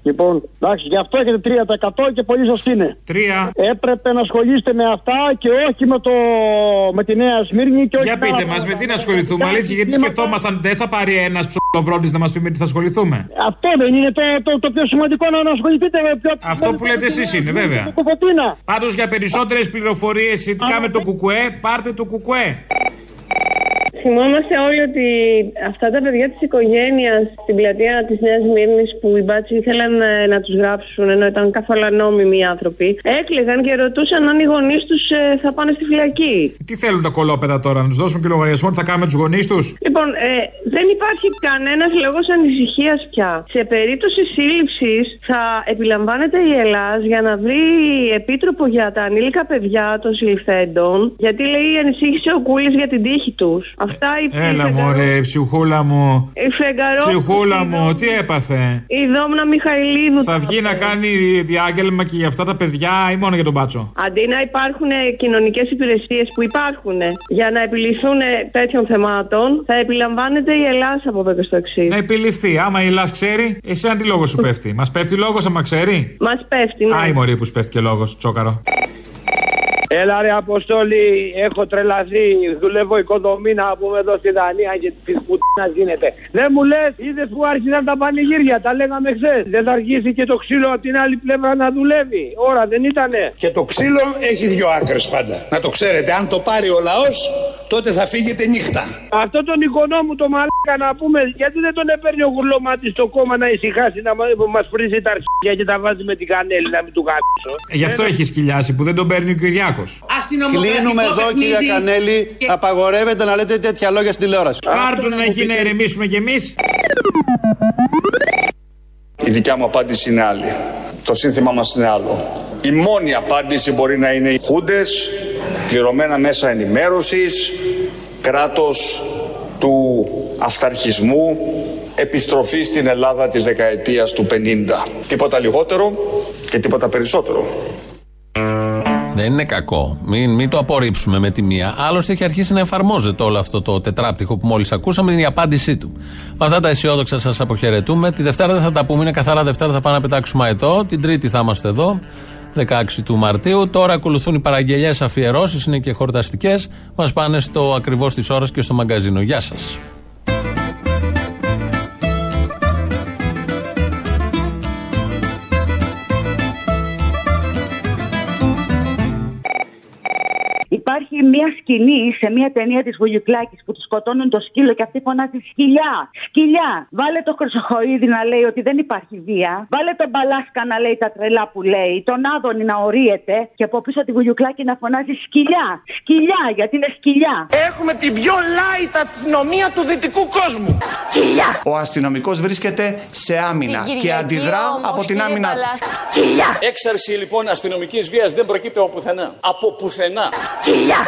Λοιπόν, εντάξει, γι' αυτό έχετε 3% και πολύ σωστή είναι. Τρία. Έπρεπε να ασχολείστε με αυτά και όχι με, το, με τη Νέα Σμύρνη και όχι Για με πείτε άλλα μας, με τι να πράγματα. ασχοληθούμε. Αλήθεια, γιατί Κλίματα. σκεφτόμασταν δεν θα πάρει ένας ψωλοβρότη να μας πει με τι θα ασχοληθούμε; Αυτό δεν είναι το, το, το πιο σημαντικό να να ασχοληθείτε με πιο. Αυτό που λέτε εσείς είναι, βέβαια. Το Κοφωτίνα. Πάντως για περισσότερες πληροφορίες σχετικά με το κουκουέ, πάρτε το κουκουέ. Θυμόμαστε όλοι ότι αυτά τα παιδιά της οικογένειας στην πλατεία της Νέας Μύρνης που οι μπάτσοι ήθελαν ε, να τους γράψουν ενώ ήταν καθόλου ανώμιμοι άνθρωποι, έκλαιγαν και ρωτούσαν αν οι γονείς τους θα πάνε στη φυλακή. Τι θέλουν τα κολόπεδα τώρα, να τους δώσουμε και λογαριασμό, τι θα κάνουμε τους γονείς τους; Λοιπόν, ε, δεν υπάρχει κανένας λόγος ανησυχίας πια. Σε περίπτωση σύλληψης θα επιλαμβάνεται η Ελλάδα για να βρει επίτροπο για τα ανήλικα παιδιά των συλληφθέντων, γιατί λέει ανησύχησε ο Κούλης για την τύχη τους. Αυτά η Έλα μωρέ, ψυχούλα μου. Η Φεγγαρό. Ψυχούλα μου, τι έπαθε; Η Δόμνα Μιχαηλίδου. Θα βγει να κάνει διάγγελμα και για αυτά τα παιδιά ή μόνο για τον μπάτσο. Αντί να υπάρχουν κοινωνικές υπηρεσίες που υπάρχουν για να επιληθούν τέτοιων θεμάτων, θα επιλαμβάνεται η Ελλάδα από εδώ και στο εξής. Να επιληφθεί. Άμα η Ελλάς ξέρει, εσένα τι λόγος σου πέφτει. Μας πέφτει λόγος άμα ξέρει; Μας πέφτει, ναι. Α, η μωρή που σου πέφτει και λόγος, τσόκαρο. Έλα ρε Αποστόλη, έχω τρελαθεί. Δουλεύω οικοδομή να πούμε εδώ στη Δανία και της πουτίνα γίνεται. Δεν μου λες, είδες που άρχισαν τα πανηγύρια, τα λέγαμε χθες. Δεν θα αρχίσει και το ξύλο από την άλλη πλευρά να δουλεύει. Ώρα δεν ήτανε. Και το ξύλο έχει δύο άκρες πάντα. Να το ξέρετε, αν το πάρει ο λαός, τότε θα φύγετε νύχτα. Αυτό τον εικονό μου το μαλάκα να πούμε, γιατί δεν τον έπαιρνε ο γουρλωμάτι στο κόμμα να ησυχάσει να μα βρίζει τα αρχίδια και τα βάζει με την κανέλη να μην του γάμισω. Ε, Γι' αυτό έχει σκυλιάσει που δεν τον παίρνει ο Κυριάκος. Κλείνουμε εδώ, κυρία Κανέλη. Απαγορεύεται να λέτε τέτοια λόγια στην τηλεόραση. Πάρτε να εκεί να ηρεμήσουμε κι εμείς. Η δικιά μου απάντηση είναι άλλη. Το σύνθημα μας είναι άλλο. Η μόνη απάντηση μπορεί να είναι οι χούντες, πληρωμένα μέσα ενημέρωσης, κράτος του αυταρχισμού, επιστροφή στην Ελλάδα της δεκαετίας του 50. Τίποτα λιγότερο και τίποτα περισσότερο. Δεν είναι κακό. Μην, μην το απορρίψουμε με τη μία. Άλλωστε έχει αρχίσει να εφαρμόζεται όλο αυτό το τετράπτυχο που μόλις ακούσαμε, είναι η απάντησή του. Με αυτά τα αισιόδοξα σας αποχαιρετούμε. Τη Δευτέρα δεν θα τα πούμε, είναι καθαρά Δευτέρα, θα πάμε να πετάξουμε εδώ. Την Τρίτη θα είμαστε εδώ, 16 του Μαρτίου. Τώρα ακολουθούν οι παραγγελίε αφιερώσεις, είναι και χορταστικές. Μας πάνε στο ακριβώς της ώρας και στο μαγκαζίνο. Γεια σας. Υπάρχει μια σκηνή σε μια ταινία της Βουγιουκλάκης που τους σκοτώνουν το σκύλο και αυτή φωνάζει Σκυλιά! Σκυλιά! Βάλε το Χρυσοχοίδη να λέει ότι δεν υπάρχει βία. Βάλε τον Μπαλάσκα να λέει τα τρελά που λέει. Τον Άδωνη να ορίεται και από πίσω τη Βουγιουκλάκη να φωνάζει Σκυλιά! Σκυλιά! Γιατί είναι σκυλιά! Έχουμε την πιο light αστυνομία του δυτικού κόσμου. Σκυλιά! Ο αστυνομικός βρίσκεται σε άμυνα και αντιδρά από την άμυνα. Σκυλιά! Έξαρση λοιπόν αστυνομικής βίας δεν προκύπτει από πουθενά. Από πουθενά. Σκυλιά!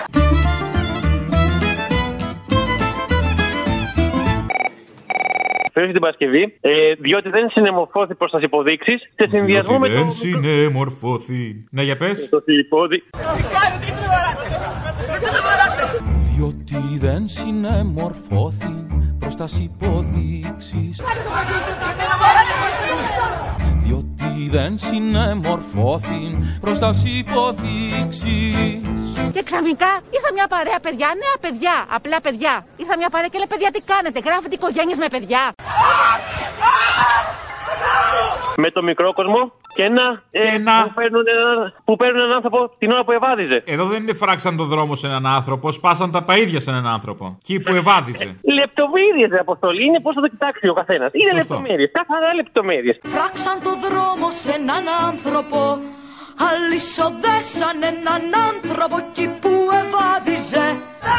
Φέρνει την Παρασκευή, ε, διότι δεν συνεμορφώθη προς τις υποδείξεις σε συνδυασμό με Διότι το. δεν συνεμορφώθη. Ναι, για πες. Το υπόδει. Διότι δεν συνεμορφώθη προς τας υποδείξεις Διότι δεν συνεμορφώθη προς τας υποδείξεις Και ξαφνικά ήρθα μια παρέα παιδιά, νέα παιδιά, απλά παιδιά. Ήρθα μια παρέα και λέει παιδιά τι κάνετε, γράφετε οικογένειες με παιδιά. Με το μικρό κόσμο και ένα. ε, Που, παίρνουν ένα, που παίρνουν έναν άνθρωπο την ώρα που ευάδιζε. Εδώ δεν είναι φράξαν το δρόμο σε έναν άνθρωπο, σπάσαν τα παΐδια σε έναν άνθρωπο. Εκεί που ευάδιζε. Λεπτομέρειες, ρε Αποστολή, είναι πώς θα το κοιτάξει ο καθένας. Είναι Σωστό. λεπτομέρειες, καθαρά λεπτομέρειες. Φράξαν το δρόμο σε έναν άνθρωπο Αλυσοδέσαν έναν άνθρωπο εκεί που ευάδιζε Ε,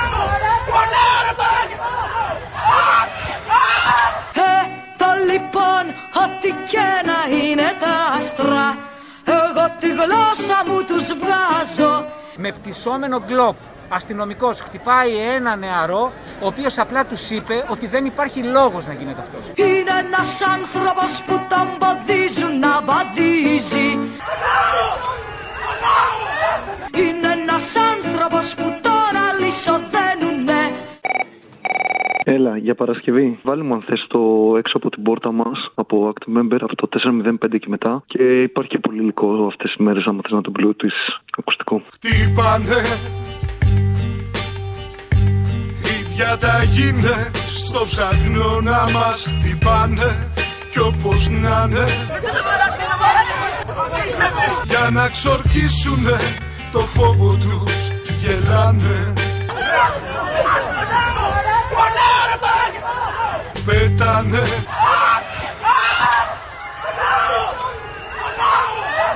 λοιπόν, ό,τι και να είναι τα άστρα Εγώ τη γλώσσα μου τους βγάζω. Με πτυσσόμενο γκλόπ αστυνομικός χτυπάει ένα νεαρό ο οποίος απλά τους είπε ότι δεν υπάρχει λόγος να γίνεται αυτός. Είναι ένας άνθρωπος που τον ποδίζουν να βαδίζει. Είναι ένας άνθρωπος που τώρα λυσοδένουνε Έλα, για Παρασκευή. Βάλε μου αν θες το έξω από την πόρτα μας, από Act Member, αυτό 405 και μετά. Και υπάρχει και πολύ υλικό αυτές τις μέρες, άμα θες να το Bluetooth ακουστικό. Χτύπανε Η διαταγή είναι στο ψαχνό να μας χτυπάνε Κι όπως να είναι Για να ξορκίσουνε το φόβο τους γελάνε Πέτανε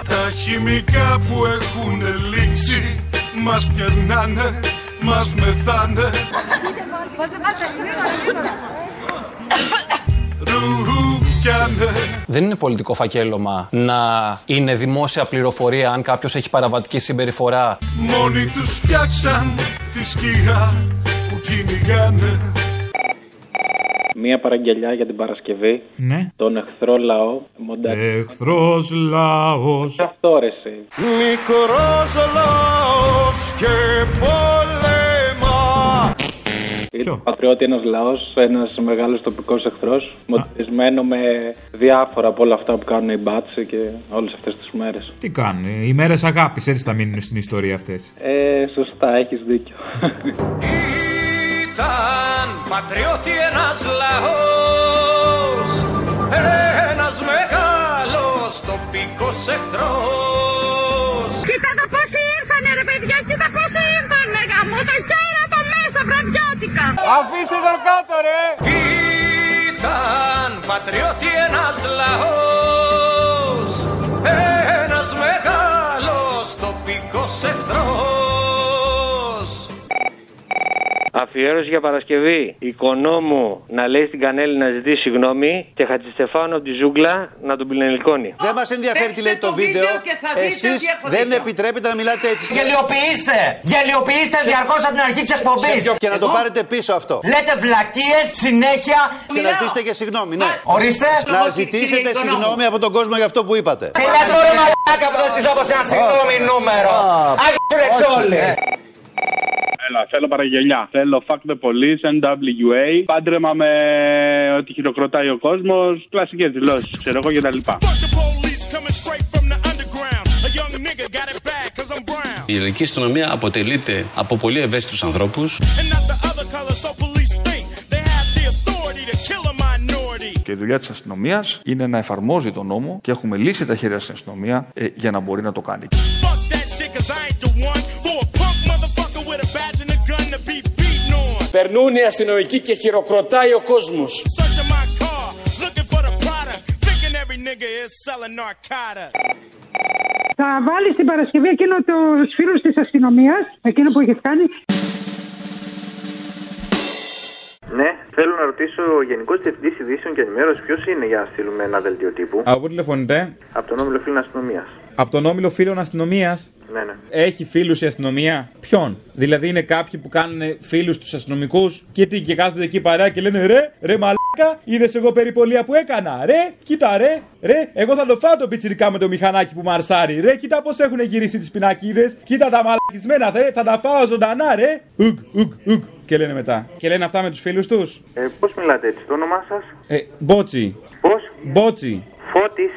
Τα χημικά που έχουν λήξει Μας κερνάνε, μας μεθάνε. Ρουφιάνε. Δεν είναι πολιτικό φακέλωμα να είναι δημόσια πληροφορία αν κάποιος έχει παραβατική συμπεριφορά. Μόνοι τους φτιάξαν τη σκιά που κυνηγάνε Μία παραγγελιά για την Παρασκευή. Ναι. Τον εχθρό λαό. Μοντέρ. Εχθρός λαός. Αυτό ρε εσύ. Μικρός λαός και πόλεμα Ποιο; Πατριώτη ένας λαός, ένας μεγάλος τοπικός εχθρός, μονταρισμένο με διάφορα από όλα αυτά που κάνουν οι μπάτσε και όλες αυτές τις μέρες. Τι κάνουν, οι μέρες αγάπης, έτσι θα μείνουν στην ιστορία αυτές. Ε, σωστά, έχεις δίκιο. Ήταν πατριώτη ένας λαός Ένας μεγάλος τοπικός εχθρός Κοίτα το πόσοι ήρθανε ρε παιδιά, κοίτα πόσοι ήρθανε γαμώ το κέρατο μέσα βραδιώτικα. Αφήστε τον κάτω ρε Ήταν πατριώτη ένας λαός Ένας μεγάλος τοπικός εχθρός Αφιέρωση για Παρασκευή. Οικονόμου να λέει στην Κανέλη να ζητήσει συγγνώμη και Χατζηστεφάνου από τη ζούγκλα να τον πιλενικώνει. Δεν μας ενδιαφέρει τι λέει το βίντεο. Εσείς δεν επιτρέπετε να μιλάτε έτσι. Γελιοποιήστε! Γελιοποιήστε διαρκώς από την αρχή της εκπομπής! Και να το πάρετε πίσω αυτό. Λέτε βλακίες συνέχεια. Και να ζητήσετε και συγγνώμη, ναι. Ορίστε. Να ζητήσετε συγγνώμη από τον κόσμο για αυτό που είπατε. Τι λες μωρέ μαλάκα που θα στήσω όπως ένα συγγνώμη νούμερο. Άγιο ρεξόλι. Έλα, θέλω παραγγελιά. Θέλω fuck the police, NWA, πάντρεμα με ότι χειροκροτάει ο κόσμος, κλασικές δηλώσεις, ξέρω εγώ κτλ. Η ελληνική αστυνομία αποτελείται από πολύ ευαίσθητους ανθρώπους Και η δουλειά της αστυνομίας είναι να εφαρμόζει τον νόμο και έχουμε λύσει τα χέρια στην αστυνομία ε, για να μπορεί να το κάνει. Περνούν οι αστυνομικοί και χειροκροτάει ο κόσμος. Searching my car, looking for the product. Thinking every nigga is selling narcotics. Θα βάλει την Παρασκευή εκείνο το φίλο της αστυνομίας, εκείνο που έχει κάνει. Ναι, θέλω να ρωτήσω ο Γενικό Διευθυντή Ειδήσεων και Ενημέρωση ποιος είναι για να στείλουμε ένα δελτίο τύπου; Από πού τηλεφωνείτε; Από τον όμιλο φίλων αστυνομίας. Από τον όμιλο φίλων αστυνομίας; Ναι, ναι. Έχει φίλους η αστυνομία; Ποιον; Δηλαδή είναι κάποιοι που κάνουν φίλους τους αστυνομικούς και τι και κάθονται εκεί παρέα και λένε ρε, ρε μαλάκα, είδες εγώ περιπολία που έκανα. Ρε, κοίτα ρε, ρε, εγώ θα το φάω το πιτσιρικά με το μηχανάκι που μαρσάρει. Ρε, κοίτα πώς έχουν γυρίσει τις πινακίδες. Κοίτα τα μαλακισμένα, ρε, θα τα φάω ζωντανά, ρε. Ουγ, ουγ, ουγ. Και λένε μετά. Και λένε αυτά με τους φίλους τους. Ε, Πώς μιλάτε έτσι, το όνομά σας; Ε, μπότσι. Πώς; Μπότσι. Φώτης.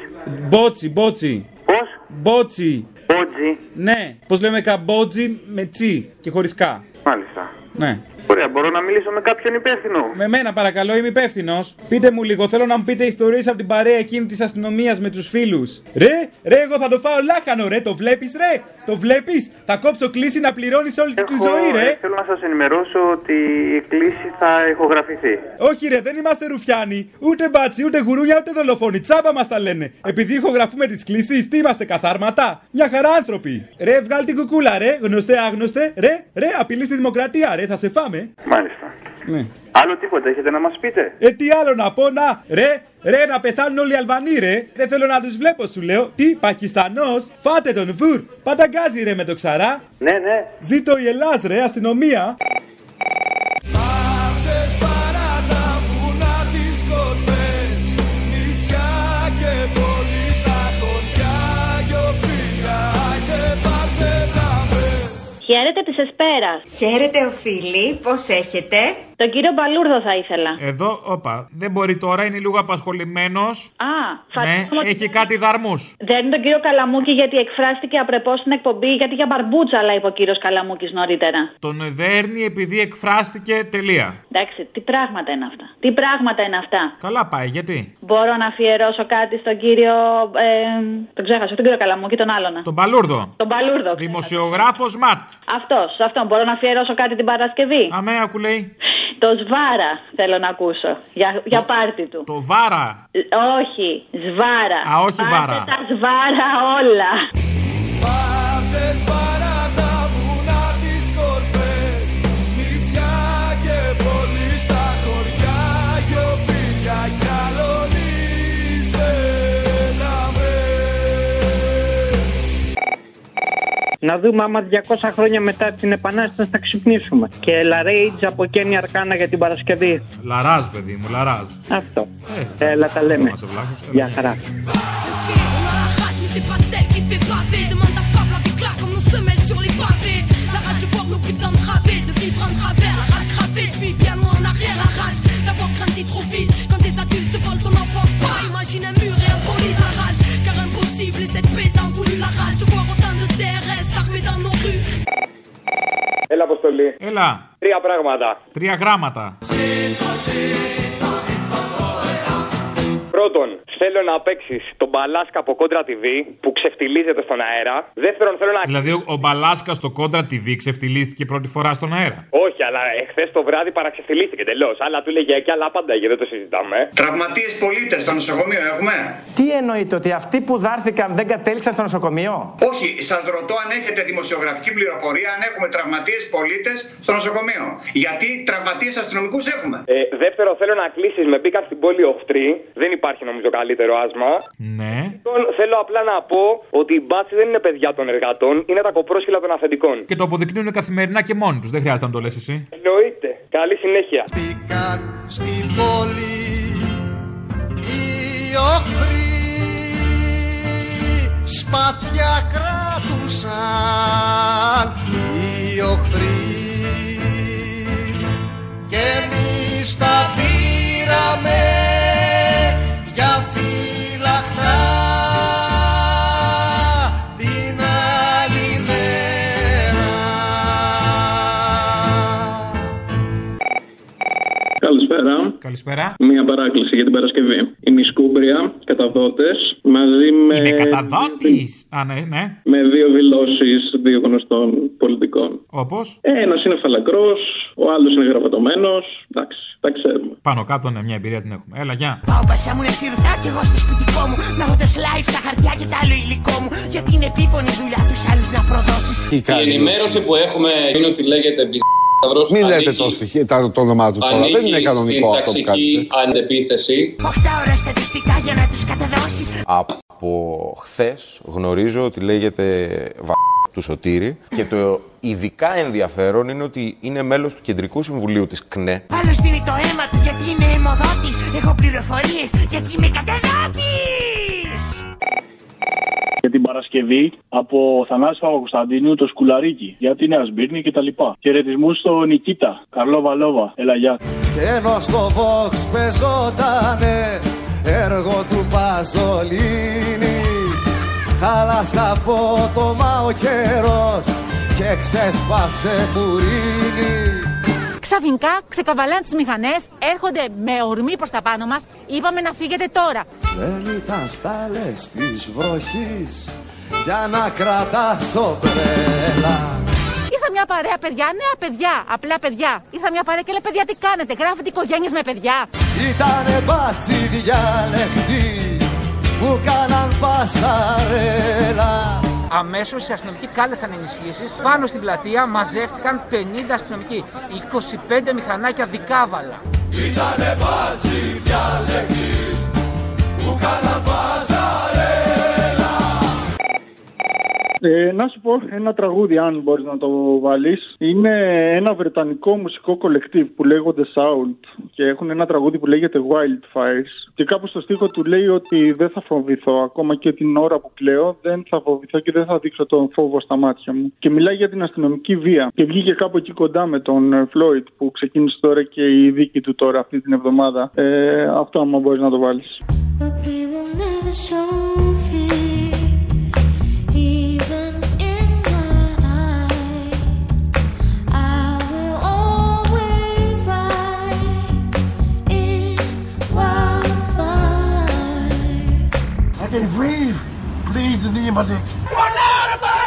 Μπότσι, μπότσι. Πώς; Μπότσι. Μπότζι. Ναι, πώς λέμε καμπότζι με τσι και χωρίς κα. Μάλιστα. Ναι. Ωραία, μπορώ να μιλήσω με κάποιον υπεύθυνο. Με μένα παρακαλώ, είμαι υπεύθυνος. Πείτε μου λίγο, θέλω να μου πείτε ιστορίες από την παρέα εκείνη της αστυνομίας με τους φίλους. Ρε, ρε, εγώ θα το φάω λάχανο, ρε, το βλέπεις, ρε; Το βλέπεις, θα κόψω κλίση να πληρώνεις όλη τη ζωή, ρε; ε, θέλω να σας ενημερώσω ότι η κλήση θα ηχογραφηθεί. Όχι, ρε, δεν είμαστε ρουφιάνοι. Ούτε μπάτσι, ούτε γουρούνια, ούτε δολοφόνοι. Τσάμπα μας τα λένε. Επειδή ηχογραφούμε τις κλήσει, τι είμαστε, καθάρματα; Μια χαρά άνθρωποι. Ρε, βγάλ την κουκούλα, ρε, γνωστέ, άγνωστε. Ρε, ρε, απειλή στη δημοκρατία, ρε, θα σε φάμε. Μάλιστα. Ναι. Άλλο τίποτα έχετε να μας πείτε; Ε, τι άλλο να πω, να, ρε, ρε, να πεθάνουν όλοι οι Αλβανοί, ρε. Δεν θέλω να τους βλέπω, σου λέω. Τι, Πακιστανός, φάτε τον βουρ. Πανταγκάζει, ρε, με το ξαρά. Ναι, ναι. Ζήτω η Ελλάς, ρε, αστυνομία. Χαίρετε τη Εσπέρα. Χαίρετε, οφείλει. Πώς έχετε; Τον κύριο Μπαλούρδο θα ήθελα. Εδώ, όπα, δεν μπορεί τώρα, είναι λίγο απασχολημένος. Α, Ναι, φαντάζομαι ότι έχει κάτι δαρμούς. Δεν είναι τον κύριο Καλαμούκη γιατί εκφράστηκε απρεπώς στην εκπομπή γιατί για μπαρμπούτσα λέει είπε ο κύριος Καλαμούκης νωρίτερα. Τον δέρνει επειδή εκφράστηκε τελεία. Εντάξει, τι πράγματα είναι αυτά. Τι πράγματα είναι αυτά. Καλά πάει, γιατί; Μπορώ να αφιερώσω κάτι στον κύριο. Ε, τον ξέχασα, τον κύριο Καλαμούκη, τον άλλον. Τον Παλούρδο. Τον Παλούρδο. Δημοσιογράφος Ματ. Αυτός, αυτόν. Μπορώ να αφιερώσω κάτι την Παρασκευή; Αμέ, ακού λέει. Το Σβάρα θέλω να ακούσω. Για, για πάρτι του. Το Βάρα. Ε, Όχι, Σβάρα. Α, όχι Πάρτε Βάρα. τα Σβάρα όλα. Αυτές παρά Να δούμε άμα 20 χρόνια μετά την επανάσταση θα ξυπνήσουμε και λαρέιτζ από κένεια αρκανα για την παρασκευή Λαράζ, παιδί μου. λαράζ. αυτό. Ε, ε τα λέμε, για χαρά Έλα, Αποστολή. Έλα. Τρία πράγματα. Τρία γράμματα. Πρώτον, θέλω να παίξεις τον Μπαλάσκα από κόντρα TV που ξεφτιλίζεται στον αέρα. Δεύτερον, θέλω να. Δηλαδή, ο- ο Μπαλάσκα στο κόντρα TV ξεφτυλίστηκε πρώτη φορά στον αέρα. Όχι, αλλά εχθές το βράδυ παραξεφτιλίστηκε τελώ. Άλλα του λέγε εκεί, άλλα πάντα και δεν το συζητάμε. Τραυματίες πολίτες στο νοσοκομείο έχουμε. Τι εννοείτε, ότι αυτοί που δάρθηκαν δεν κατέληξαν στο νοσοκομείο; Όχι, σας ρωτώ αν έχετε δημοσιογραφική πληροφορία αν έχουμε τραυματίες πολίτες στο νοσοκομείο. Γιατί τραυματίες αστυνομικούς έχουμε; Ε, δεύτερο, θέλω να κλείσεις με μπήκαν στην πόλη οχτρή. Δεν υπάρχει νομίζω καλύτερο άσμα. Ναι. Τρίτον, θέλω απλά να πω ότι οι μπάτσι δεν είναι παιδιά των εργατών, είναι τα κοπρόσχυλα των αφεντικών. Και το αποδεικνύουν καθημερινά και μόνοι τους. Δεν χρειάζεται να το λες εσύ. Εννοείται. Καλή συνέχεια. Στην πόλη οι οχθροί σπαθιά κράτουσαν οι οχθροί και εμείς τα πήραμε για φύλαχτα Καλησπέρα. Καλησπέρα. Μία παράκληση για την Παρασκευή. Η Μισκούμπρια, καταδότες, μαζί με. Είναι καταδότης! Α, ναι, ναι. Με δύο δηλώσεις δύο γνωστών πολιτικών. Όπως; Ένας είναι φαλακρός, ο άλλος είναι γραβατωμένο. Εντάξει, τα ξέρουμε. Πάνω κάτω, ναι, μια εμπειρία την έχουμε. Έλα, γεια. Πάω πασά μου είναι σιρτά κι εγώ στο σπιτικό μου Να έχω live στα χαρτιά και τα άλλο υλικό μου Γιατί είναι επίπονη δουλειά τους άλλους να προδώσεις Η ενημέρωση που έχουμε είναι ότι λέγεται Σταυρός Μην λέτε ανήκει- το, στοιχείο, τα- το όνομά του τώρα. Δεν ανήκει είναι κανονικό στην αυτό που ταξική κάνετε. αντεπίθεση. 8 ώρα στατιστικά για να τους κατεδώσεις Από χθες γνωρίζω ότι λέγεται βα... του Σωτήρη και το ειδικά ενδιαφέρον είναι ότι είναι μέλος του Κεντρικού Συμβουλίου της ΚΝΕ. Άλλος δίνει το αίμα του γιατί είναι αιμοδότης Έχω πληροφορίες γιατί είμαι κατεδότης Για την Παρασκευή από Θανάση Παπακοσταντίνου το σκουλαρίκι για τη Νέα Σμπύρνη κτλ. Χαιρετισμού στο Νικήτα. Καρλό Βαλόβα. Έλα, γεια. Και ενώ στο Vox πεζότανε έργο του Παζολίνη Χάλασε από το μα ο καιρός και ξέσπασε μπουρίνι Ξαφνικά ξεκαβαλάνε τις μηχανές, έρχονται με ορμή προς τα πάνω μας. Είπαμε να φύγετε τώρα. Δεν ήταν στάλες της βροχής για να κρατάς ομπρέλα Ήρθα μια παρέα παιδιά, νέα παιδιά, απλά παιδιά. Ήρθα μια παρέα και λέει παιδιά τι κάνετε, γράφετε οικογένειες με παιδιά. Ήτανε μπάτσι διάλεκτοι που κάναν πασαρέλα Αμέσως οι αστυνομικοί κάλεσαν ενισχύσεις. Πάνω στην πλατεία μαζεύτηκαν 50 αστυνομικοί. 25 μηχανάκια δικάβαλα. Ήτανε μπάτσι διάλεκτοι που κάναν Ε, να σου πω ένα τραγούδι, αν μπορείς να το βάλεις. Είναι ένα βρετανικό μουσικό κολεκτίβ που λέγονται Sound και έχουν ένα τραγούδι που λέγεται Wildfires. Και κάπου στο στίχο του λέει ότι δεν θα φοβηθώ. Ακόμα και την ώρα που κλαίω, δεν θα φοβηθώ και δεν θα δείξω τον φόβο στα μάτια μου. Και μιλάει για την αστυνομική βία. Και βγήκε κάπου εκεί κοντά με τον ε, Floyd που ξεκίνησε τώρα και η δίκη του τώρα αυτή την εβδομάδα. Ε, αυτό, άμα μπορείς να το βάλεις. Can breathe. Please, the name of Dick.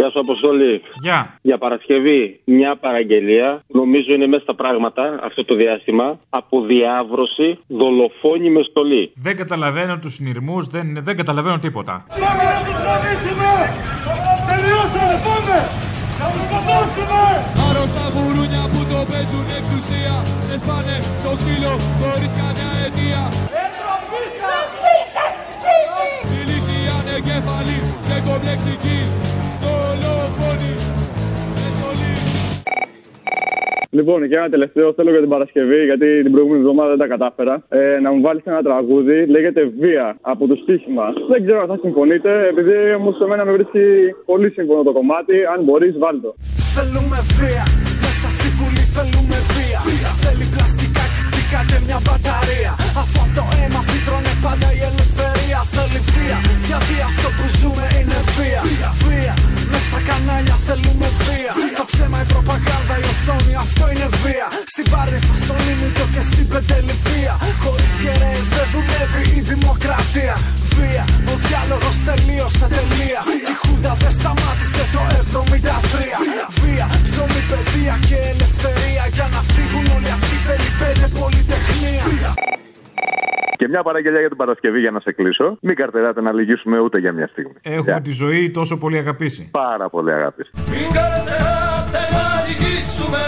Γεια σου, Αποστολή. Γεια. Για Παρασκευή, μια παραγγελία. Νομίζω είναι μέσα στα πράγματα αυτό το διάστημα. Από διάβρωση, δολοφόνη με στολή. Δεν καταλαβαίνω τους συνειρμούς, δεν, δεν καταλαβαίνω τίποτα. Πάμε να τους κρατήσουμε! Τελειώσαμε, πάμε! Να τους σκοτώσουμε! Άρρωστα γουρούνια που το παίζουν εξουσία Σε σπάνε στο ξύλο χωρίς καμιά αιτία Εντροπή σας! Ντροπή σας, ξύλι! Ηλικία ανεγκέφαλη και κομπλεξική Λοιπόν, και ένα τελευταίο θέλω για την Παρασκευή, γιατί την προηγούμενη εβδομάδα δεν τα κατάφερα. Ε, να μου βάλεις ένα τραγούδι, λέγεται Βία από το στοίχημα. Δεν ξέρω αν θα συμφωνείτε, επειδή όμως σε μένα με βρίσκει πολύ σύμφωνο το κομμάτι. Αν μπορείς, βάλει το. Θέλουμε βία, μέσα στη βουλή θέλουμε βία. Θέλει πλαστικά και χτυπάτε μια μπαταρία. Αφού από το αίμα φύτρωνε πάντα η ελευθερία. Θέλει βία, γιατί αυτό που ζούμε είναι βία. Βία, μέσα στα κανάλια θέλουμε βία. Το ψέμα, η προπαγάνδα, η οθόνη, αυτό είναι βία. Στην Πάρνηθα, στον Ήμιτο και στην Πεντεληφία. Χωρίς κεραίες δεν δουλεύει η δημοκρατία. Βία, ο διάλογος τελείωσε τελεία. Η Χούντα δεν σταμάτησε το 73. Βία, ψωμί, παιδεία και ελευθερία. Για να φύγουν όλοι αυτοί θέλει πέντε πολυτεχνία. Και μια παραγγελιά για την Παρασκευή για να σε κλείσω. Μην καρτεράτε να λυγίσουμε ούτε για μια στιγμή. Έχουμε τη ζωή τόσο πολύ αγαπήσει. Πάρα πολύ αγαπήσει. Μην καρτεράτε να λυγίσουμε,